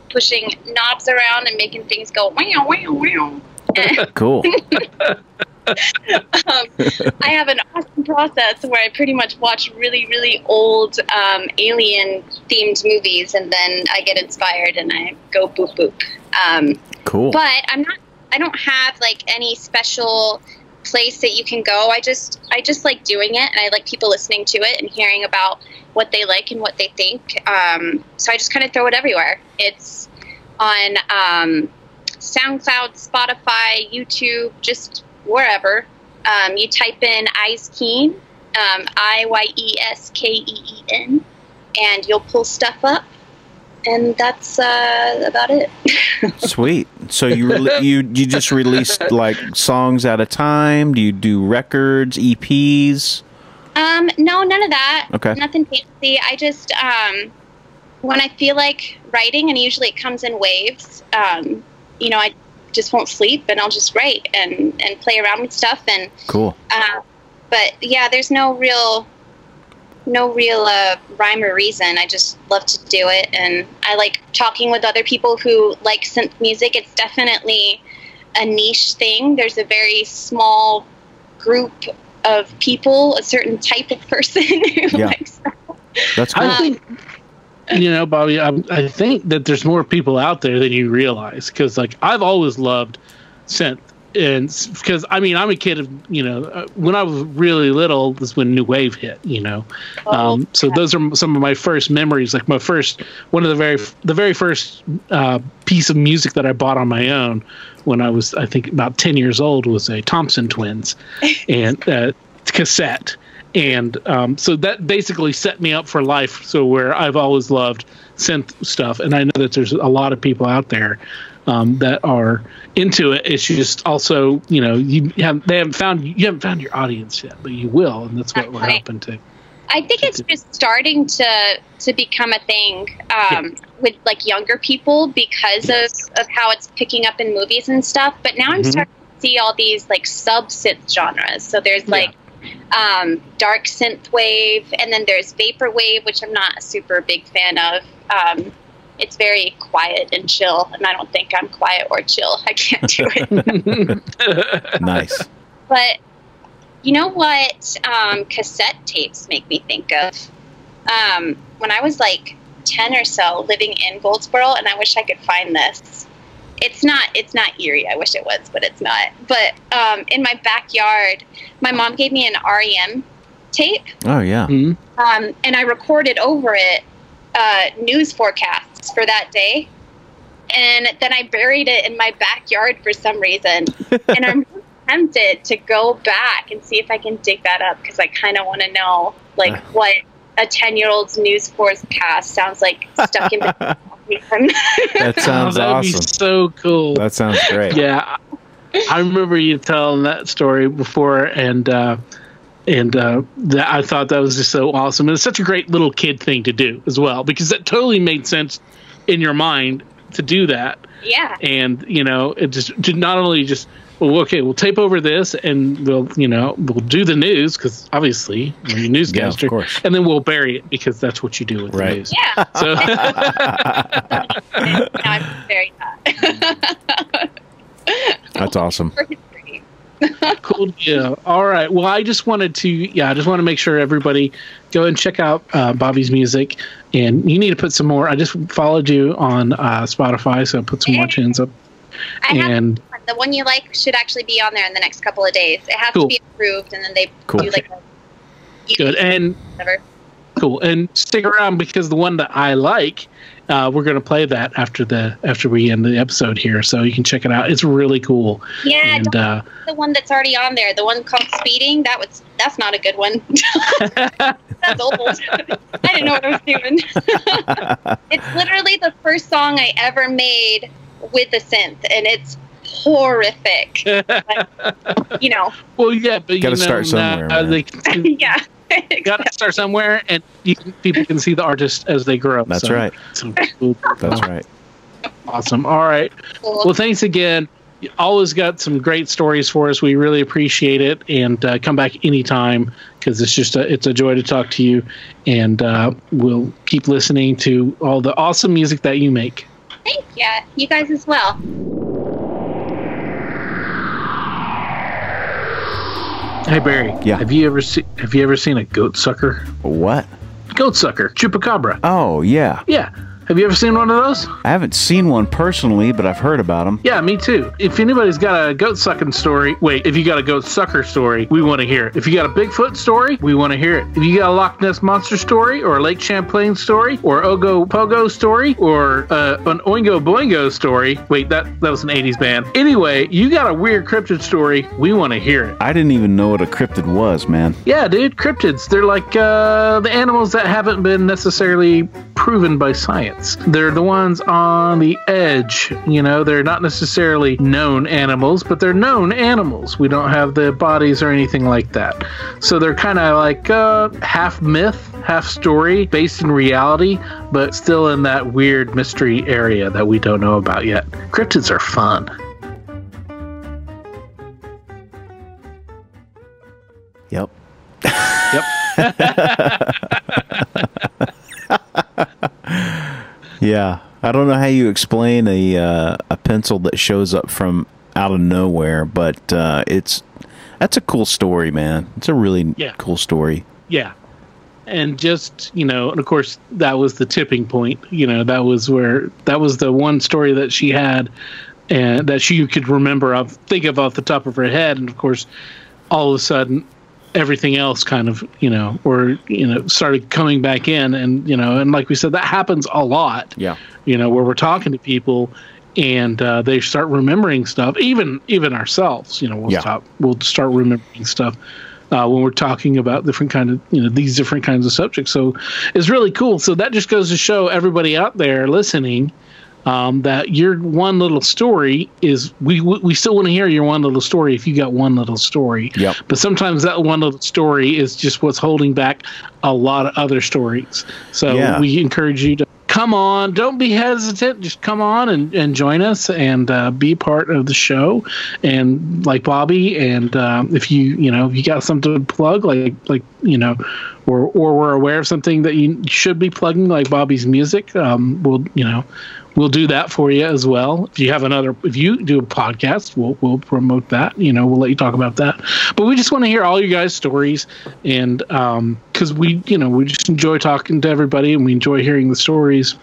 pushing knobs around and making things go wow wow wow. <laughs> Cool. <laughs> um, I have an awesome process where I pretty much watch really, really old um, alien themed movies and then I get inspired and I go boop boop. Um, Cool. but I'm not. I don't have like any special place that you can go. I just I just like doing it, and I like people listening to it and hearing about what they like and what they think. Um, so I just kind of throw it everywhere. It's on um, SoundCloud, Spotify, YouTube, just wherever. Um, you type in Iyeskeen, um, I Y E S K E E N, and you'll pull stuff up. And that's uh, about it. <laughs> Sweet. So you rele you you just released like songs at a time? Do you do records, EPs? Um, no, none of that. Okay. Nothing fancy. I just um, when I feel like writing, and usually it comes in waves. Um, you know, I just won't sleep, and I'll just write and and play around with stuff. And Cool. uh, but yeah, there's no real no real uh, rhyme or reason. I just love to do it, and I like talking with other people who like synth music. It's definitely a niche thing. There's a very small group of people, a certain type of person <laughs> who Yeah. likes that. That's cool. I think, you know, Bobby, I, I think that there's more people out there than you realize because, like, I've always loved synth. And because, I mean, I'm a kid of, you know, uh, when I was really little, was when New Wave hit, you know. oh, Um, so those are some of my first memories. Like, my first, one of the very, the very first uh, piece of music that I bought on my own when I was, I think, about 10 years old was a Thompson Twins <laughs> and uh, cassette and um, so that basically set me up for life. So where I've always loved synth stuff, and I know that there's a lot of people out there um, that are into it. It's just also you know you have they haven't found you haven't found your audience yet, but you will, and that's what we're Right. hoping to. I think it's just starting to to become a thing um, with like younger people because Yes. of, of how it's picking up in movies and stuff. But now I'm Mhm. starting to see all these like sub synth genres. So there's like um, dark synth wave, and then there's vapor wave, which I'm not a super big fan of. Um, it's very quiet and chill, and I don't think I'm quiet or chill. I can't do it. <laughs> nice. But you know what um, cassette tapes make me think of? Um, when I was like 10 or so living in Goldsboro, and I wish I could find this. It's not it's not eerie. I wish it was, but it's not. But um, in my backyard, my mom gave me an REM tape, Oh yeah. Mhm. um, and I recorded over it uh, news forecasts for that day. And then I buried it in my backyard for some reason. <laughs> and I'm tempted to go back and see if I can dig that up because I kind of want to know like what a 10 year old's news forecast sounds like stuck in the <laughs> That sounds oh, that'd be awesome. so cool. That sounds great. yeah, I remember you telling that story before, and uh, and uh, that I thought that was just so awesome. And it's such a great little kid thing to do as well, because that totally made sense in your mind to do that. yeah. And you know, it just to not only just well, okay, we'll tape over this, and we'll you know we'll do the news because obviously you're a newscaster, of course. and then we'll bury it because that's what you do with Right. the news. Yeah. So <laughs> <laughs> now I'm very hot. <laughs> That's awesome. For history. cool deal. All right. Well, I just wanted to, yeah, I just want to make sure everybody go and check out uh, Bobby's music. And you need to put some more. I just followed you on uh, Spotify, so put some more tunes up. I have And the one you like should actually be on there in the next couple of days. It has Cool. to be approved, and then they Cool. do like a good. And whatever. cool. And stick around because the one that I like, uh, we're going to play that after the after we end the episode here, so you can check it out. It's really cool. Yeah, And uh, the one that's already on there. The one called Speeding. That was that's not a good one. <laughs> that's old. <laughs> I didn't know what I was doing. <laughs> it's literally the first song I ever made with a synth, and it's horrific. But, you know, well, yeah, but you Gotta you know, start somewhere, now man. they can, <laughs> yeah. got to start somewhere, and you can, people can see the artist as they grow. Up. That's So- right. so cool. That's right. Awesome. All right. Cool. Well, thanks again. You always got some great stories for us. We really appreciate it, and uh, come back anytime because it's just a, it's a joy to talk to you, and uh, we'll keep listening to all the awesome music that you make. Thank you. You guys as well. Hey Barry. Yeah. Have you ever seen Have you ever seen a goat sucker? What? Goat sucker, chupacabra. Oh yeah. Yeah. Have you ever seen one of those? I haven't seen one personally, but I've heard about them. Yeah, me too. If anybody's got a goat sucking story, wait, if you got a goat sucker story, we want to hear it. If you got a Bigfoot story, we want to hear it. If you got a Loch Ness Monster story, or a Lake Champlain story, or Ogopogo story, or uh, an Oingo Boingo story, wait, that, that was an 80s band. Anyway, you got a weird cryptid story, we want to hear it. I didn't even know what a cryptid was, man. Yeah, dude, cryptids. They're like uh, the animals that haven't been necessarily proven by science. They're the ones on the edge. You know, they're not necessarily known animals, but they're known animals. We don't have the bodies or anything like that. So they're kind of like uh, half myth, half story, based in reality, but still in that weird mystery area that we don't know about yet. Cryptids are fun. Yep. yep. <laughs> <laughs> Yeah. I don't know how you explain a uh, a pencil that shows up from out of nowhere, but uh, it's that's a cool story, man. It's a really Yeah. cool story. Yeah. And just, you know, and of course that was the tipping point. You know, that was where that was the one story that she had and that she could remember of think of off the top of her head and of course all of a sudden everything else kind of, you know, or you know, started coming back in and you know, and like we said that happens a lot Yeah. you know where we're talking to people and uh, they start remembering stuff even even ourselves you know we'll Yeah. stop we'll start remembering stuff uh, when we're talking about different kind of you know these different kinds of subjects so it's really cool so that just goes to show everybody out there listening um, that your one little story is we we still want to hear your one little story if you got one little story Yep. but sometimes that one little story is just what's holding back a lot of other stories so Yeah. we encourage you to come on. Don't be hesitant. Just come on and, and join us and uh, be part of the show. And like Bobby, and uh, if you you know if you got something to plug, like like you know, or or we're aware of something that you should be plugging, like Bobby's music, um, we'll you know we'll do that for you as well. If you have another, if you do a podcast, we'll we'll promote that. You know, we'll let you talk about that. But we just want to hear all you guys' stories, and because um, we, you know, we just enjoy talking to everybody, and we enjoy hearing the stories,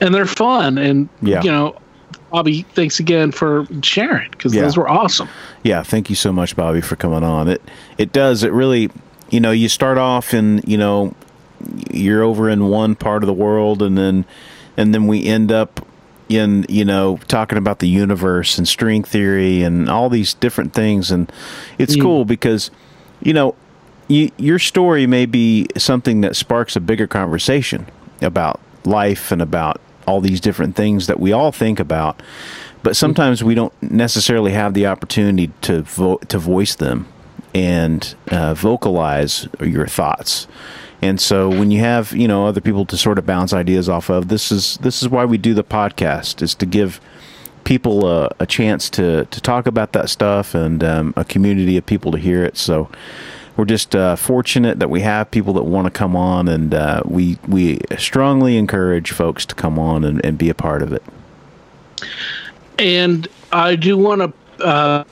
and they're fun. And yeah. you know, Bobby, thanks again for sharing because yeah. those were awesome. Yeah, thank you so much, Bobby, for coming on. It it does. It really, you know, you start off and you know, you're over in one part of the world, and then and then we end up in you know talking about the universe and string theory and all these different things. And it's mm. cool because you know you, your story may be something that sparks a bigger conversation about life and about all these different things that we all think about. But sometimes we don't necessarily have the opportunity to vo- to voice them and uh, vocalize your thoughts and so when you have, you know, other people to sort of bounce ideas off of, this is this is why we do the podcast is to give people a, a chance to to talk about that stuff and um, a community of people to hear it. So we're just uh, fortunate that we have people that want to come on, and uh, we we strongly encourage folks to come on and, and be a part of it. And I do want to uh,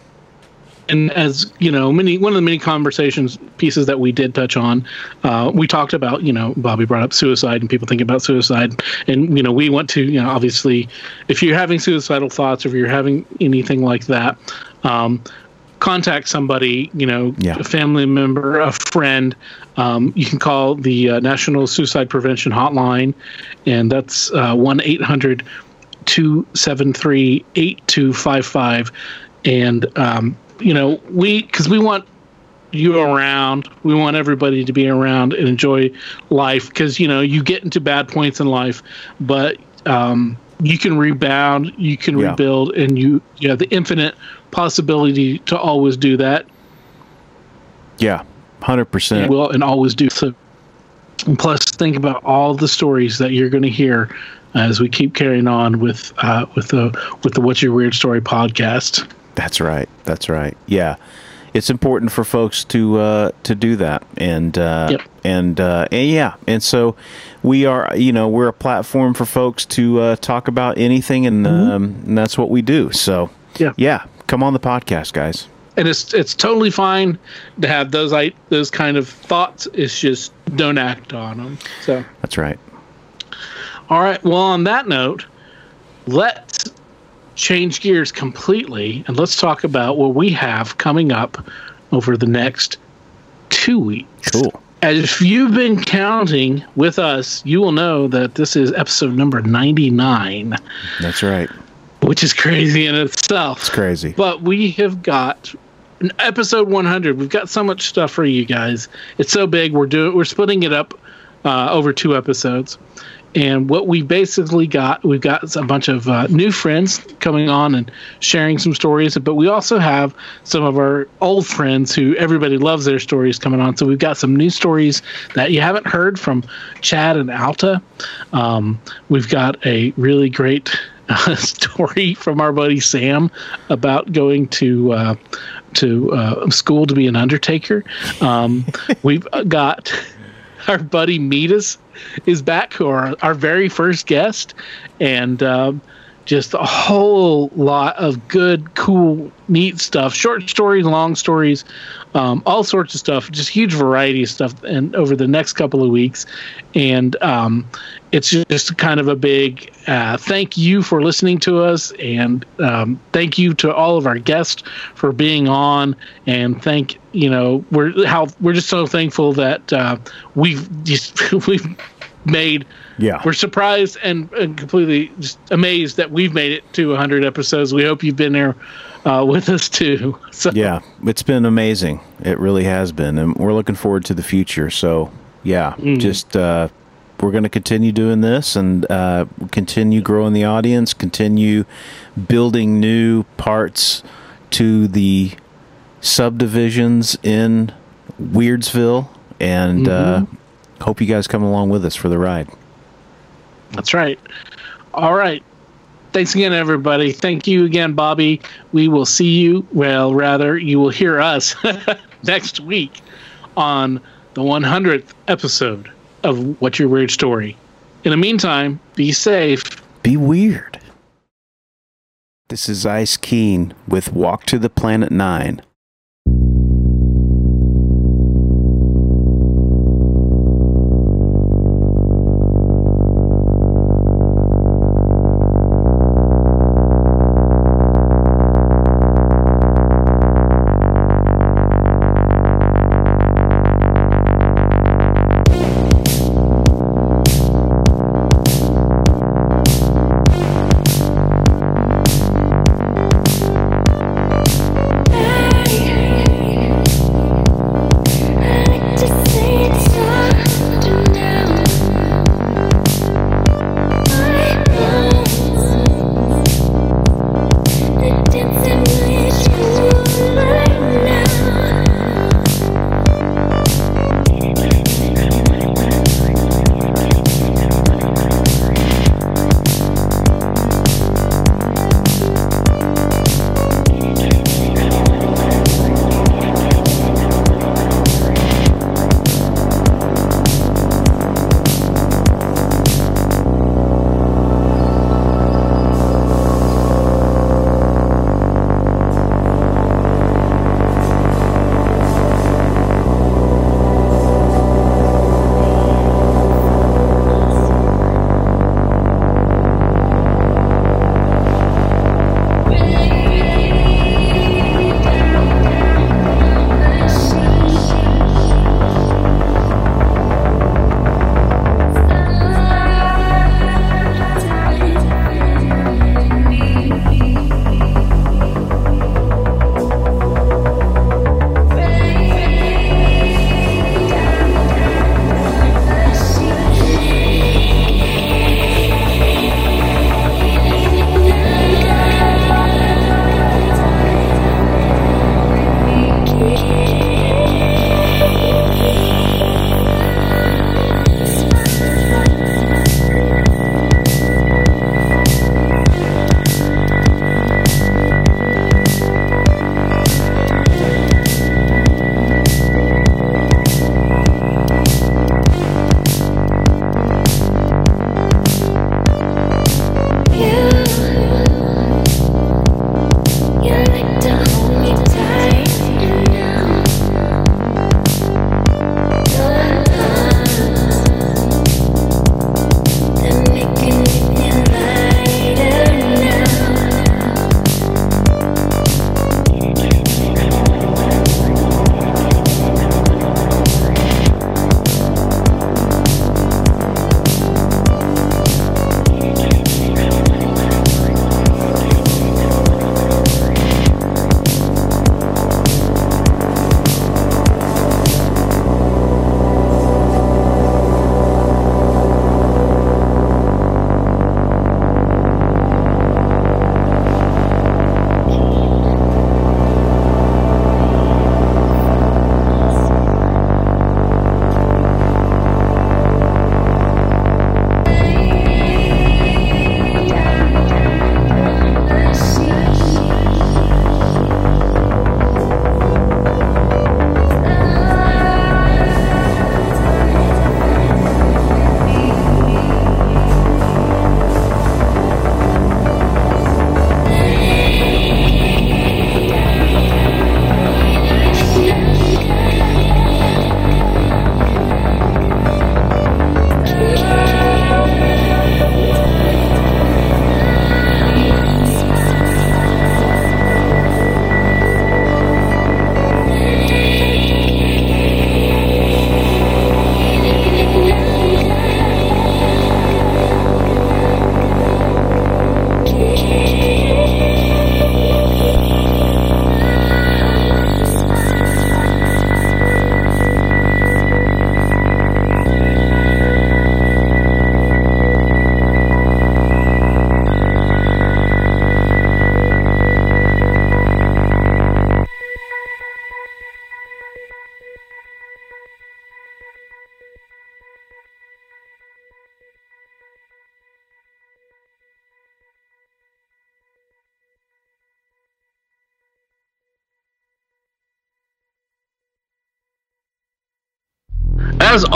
and as you know, many one of the many conversations pieces that we did touch on, uh, we talked about you know Bobby brought up suicide and people thinking about suicide, and you know we want to you know obviously if you're having suicidal thoughts, or if you're having anything like that. Um, contact somebody, you know, yeah. a family member, a friend. Um, you can call the uh, National Suicide Prevention Hotline, and that's uh, 1 800 273 8255. And um, you know, we because we want you around. We want everybody to be around and enjoy life because you know you get into bad points in life, but um, you can rebound, you can yeah. rebuild, and you you have the infinite possibility to always do that. Yeah, hundred percent. Will and always do so. And plus, think about all the stories that you're going to hear as we keep carrying on with uh, with the with the What's Your Weird Story podcast. That's right. That's right. Yeah, it's important for folks to uh, to do that, and uh, yep. and uh, and yeah, and so we are. You know, we're a platform for folks to uh, talk about anything, and, mm-hmm. um, and that's what we do. So yeah, yeah, come on the podcast, guys. And it's it's totally fine to have those like those kind of thoughts. It's just don't act on them. So that's right. All right. Well, on that note, let's change gears completely and let's talk about what we have coming up over the next two weeks. Cool. As if you've been counting with us, you will know that this is episode number 99. That's right. Which is crazy in itself. It's crazy. But we have got an episode 100. We've got so much stuff for you guys. It's so big. We're doing we're splitting it up uh, over two episodes. And what we basically got, we've got a bunch of uh, new friends coming on and sharing some stories, but we also have some of our old friends who everybody loves their stories coming on. So we've got some new stories that you haven't heard from Chad and Alta. Um, we've got a really great uh, <laughs> story from our buddy Sam about going to uh, to uh, school to be an undertaker. Um, <laughs> we've got our buddy Meetus is back, are our very first guest, and um, just a whole lot of good, cool, neat stuff. Short stories, long stories, um, all sorts of stuff. Just huge variety of stuff. And over the next couple of weeks, and um, it's just kind of a big uh, thank you for listening to us, and um, thank you to all of our guests for being on, and thank you know we're how we're just so thankful that uh, we've just <laughs> we've made. Yeah, we're surprised and, and completely just amazed that we've made it to 100 episodes. We hope you've been there uh, with us too. <laughs> So. Yeah, it's been amazing. It really has been, and we're looking forward to the future. So yeah, mm. just uh, we're going to continue doing this and uh, continue growing the audience, continue building new parts to the subdivisions in Weirdsville, and uh, mm-hmm. Hope you guys come along with us for the ride. That's right. All right. Thanks again, everybody. Thank you again, Bobby. We will see you, well, rather, you will hear us <laughs> next week on the 100th episode of What's Your Weird Story. In the meantime, be safe. Be weird. This is Iyeskeen with Walk to the Planet 9.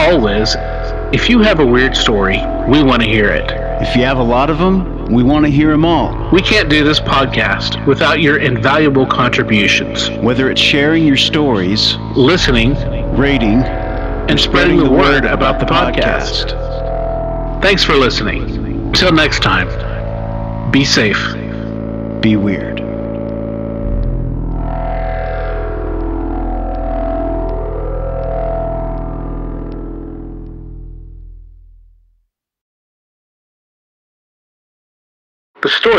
Always, if you have a weird story, we want to hear it. If you have a lot of them, we want to hear them all. We can't do this podcast without your invaluable contributions. Whether it's sharing your stories, listening, rating, and spreading the word about the podcast. Thanks for listening. Till next time, be safe. Be weird.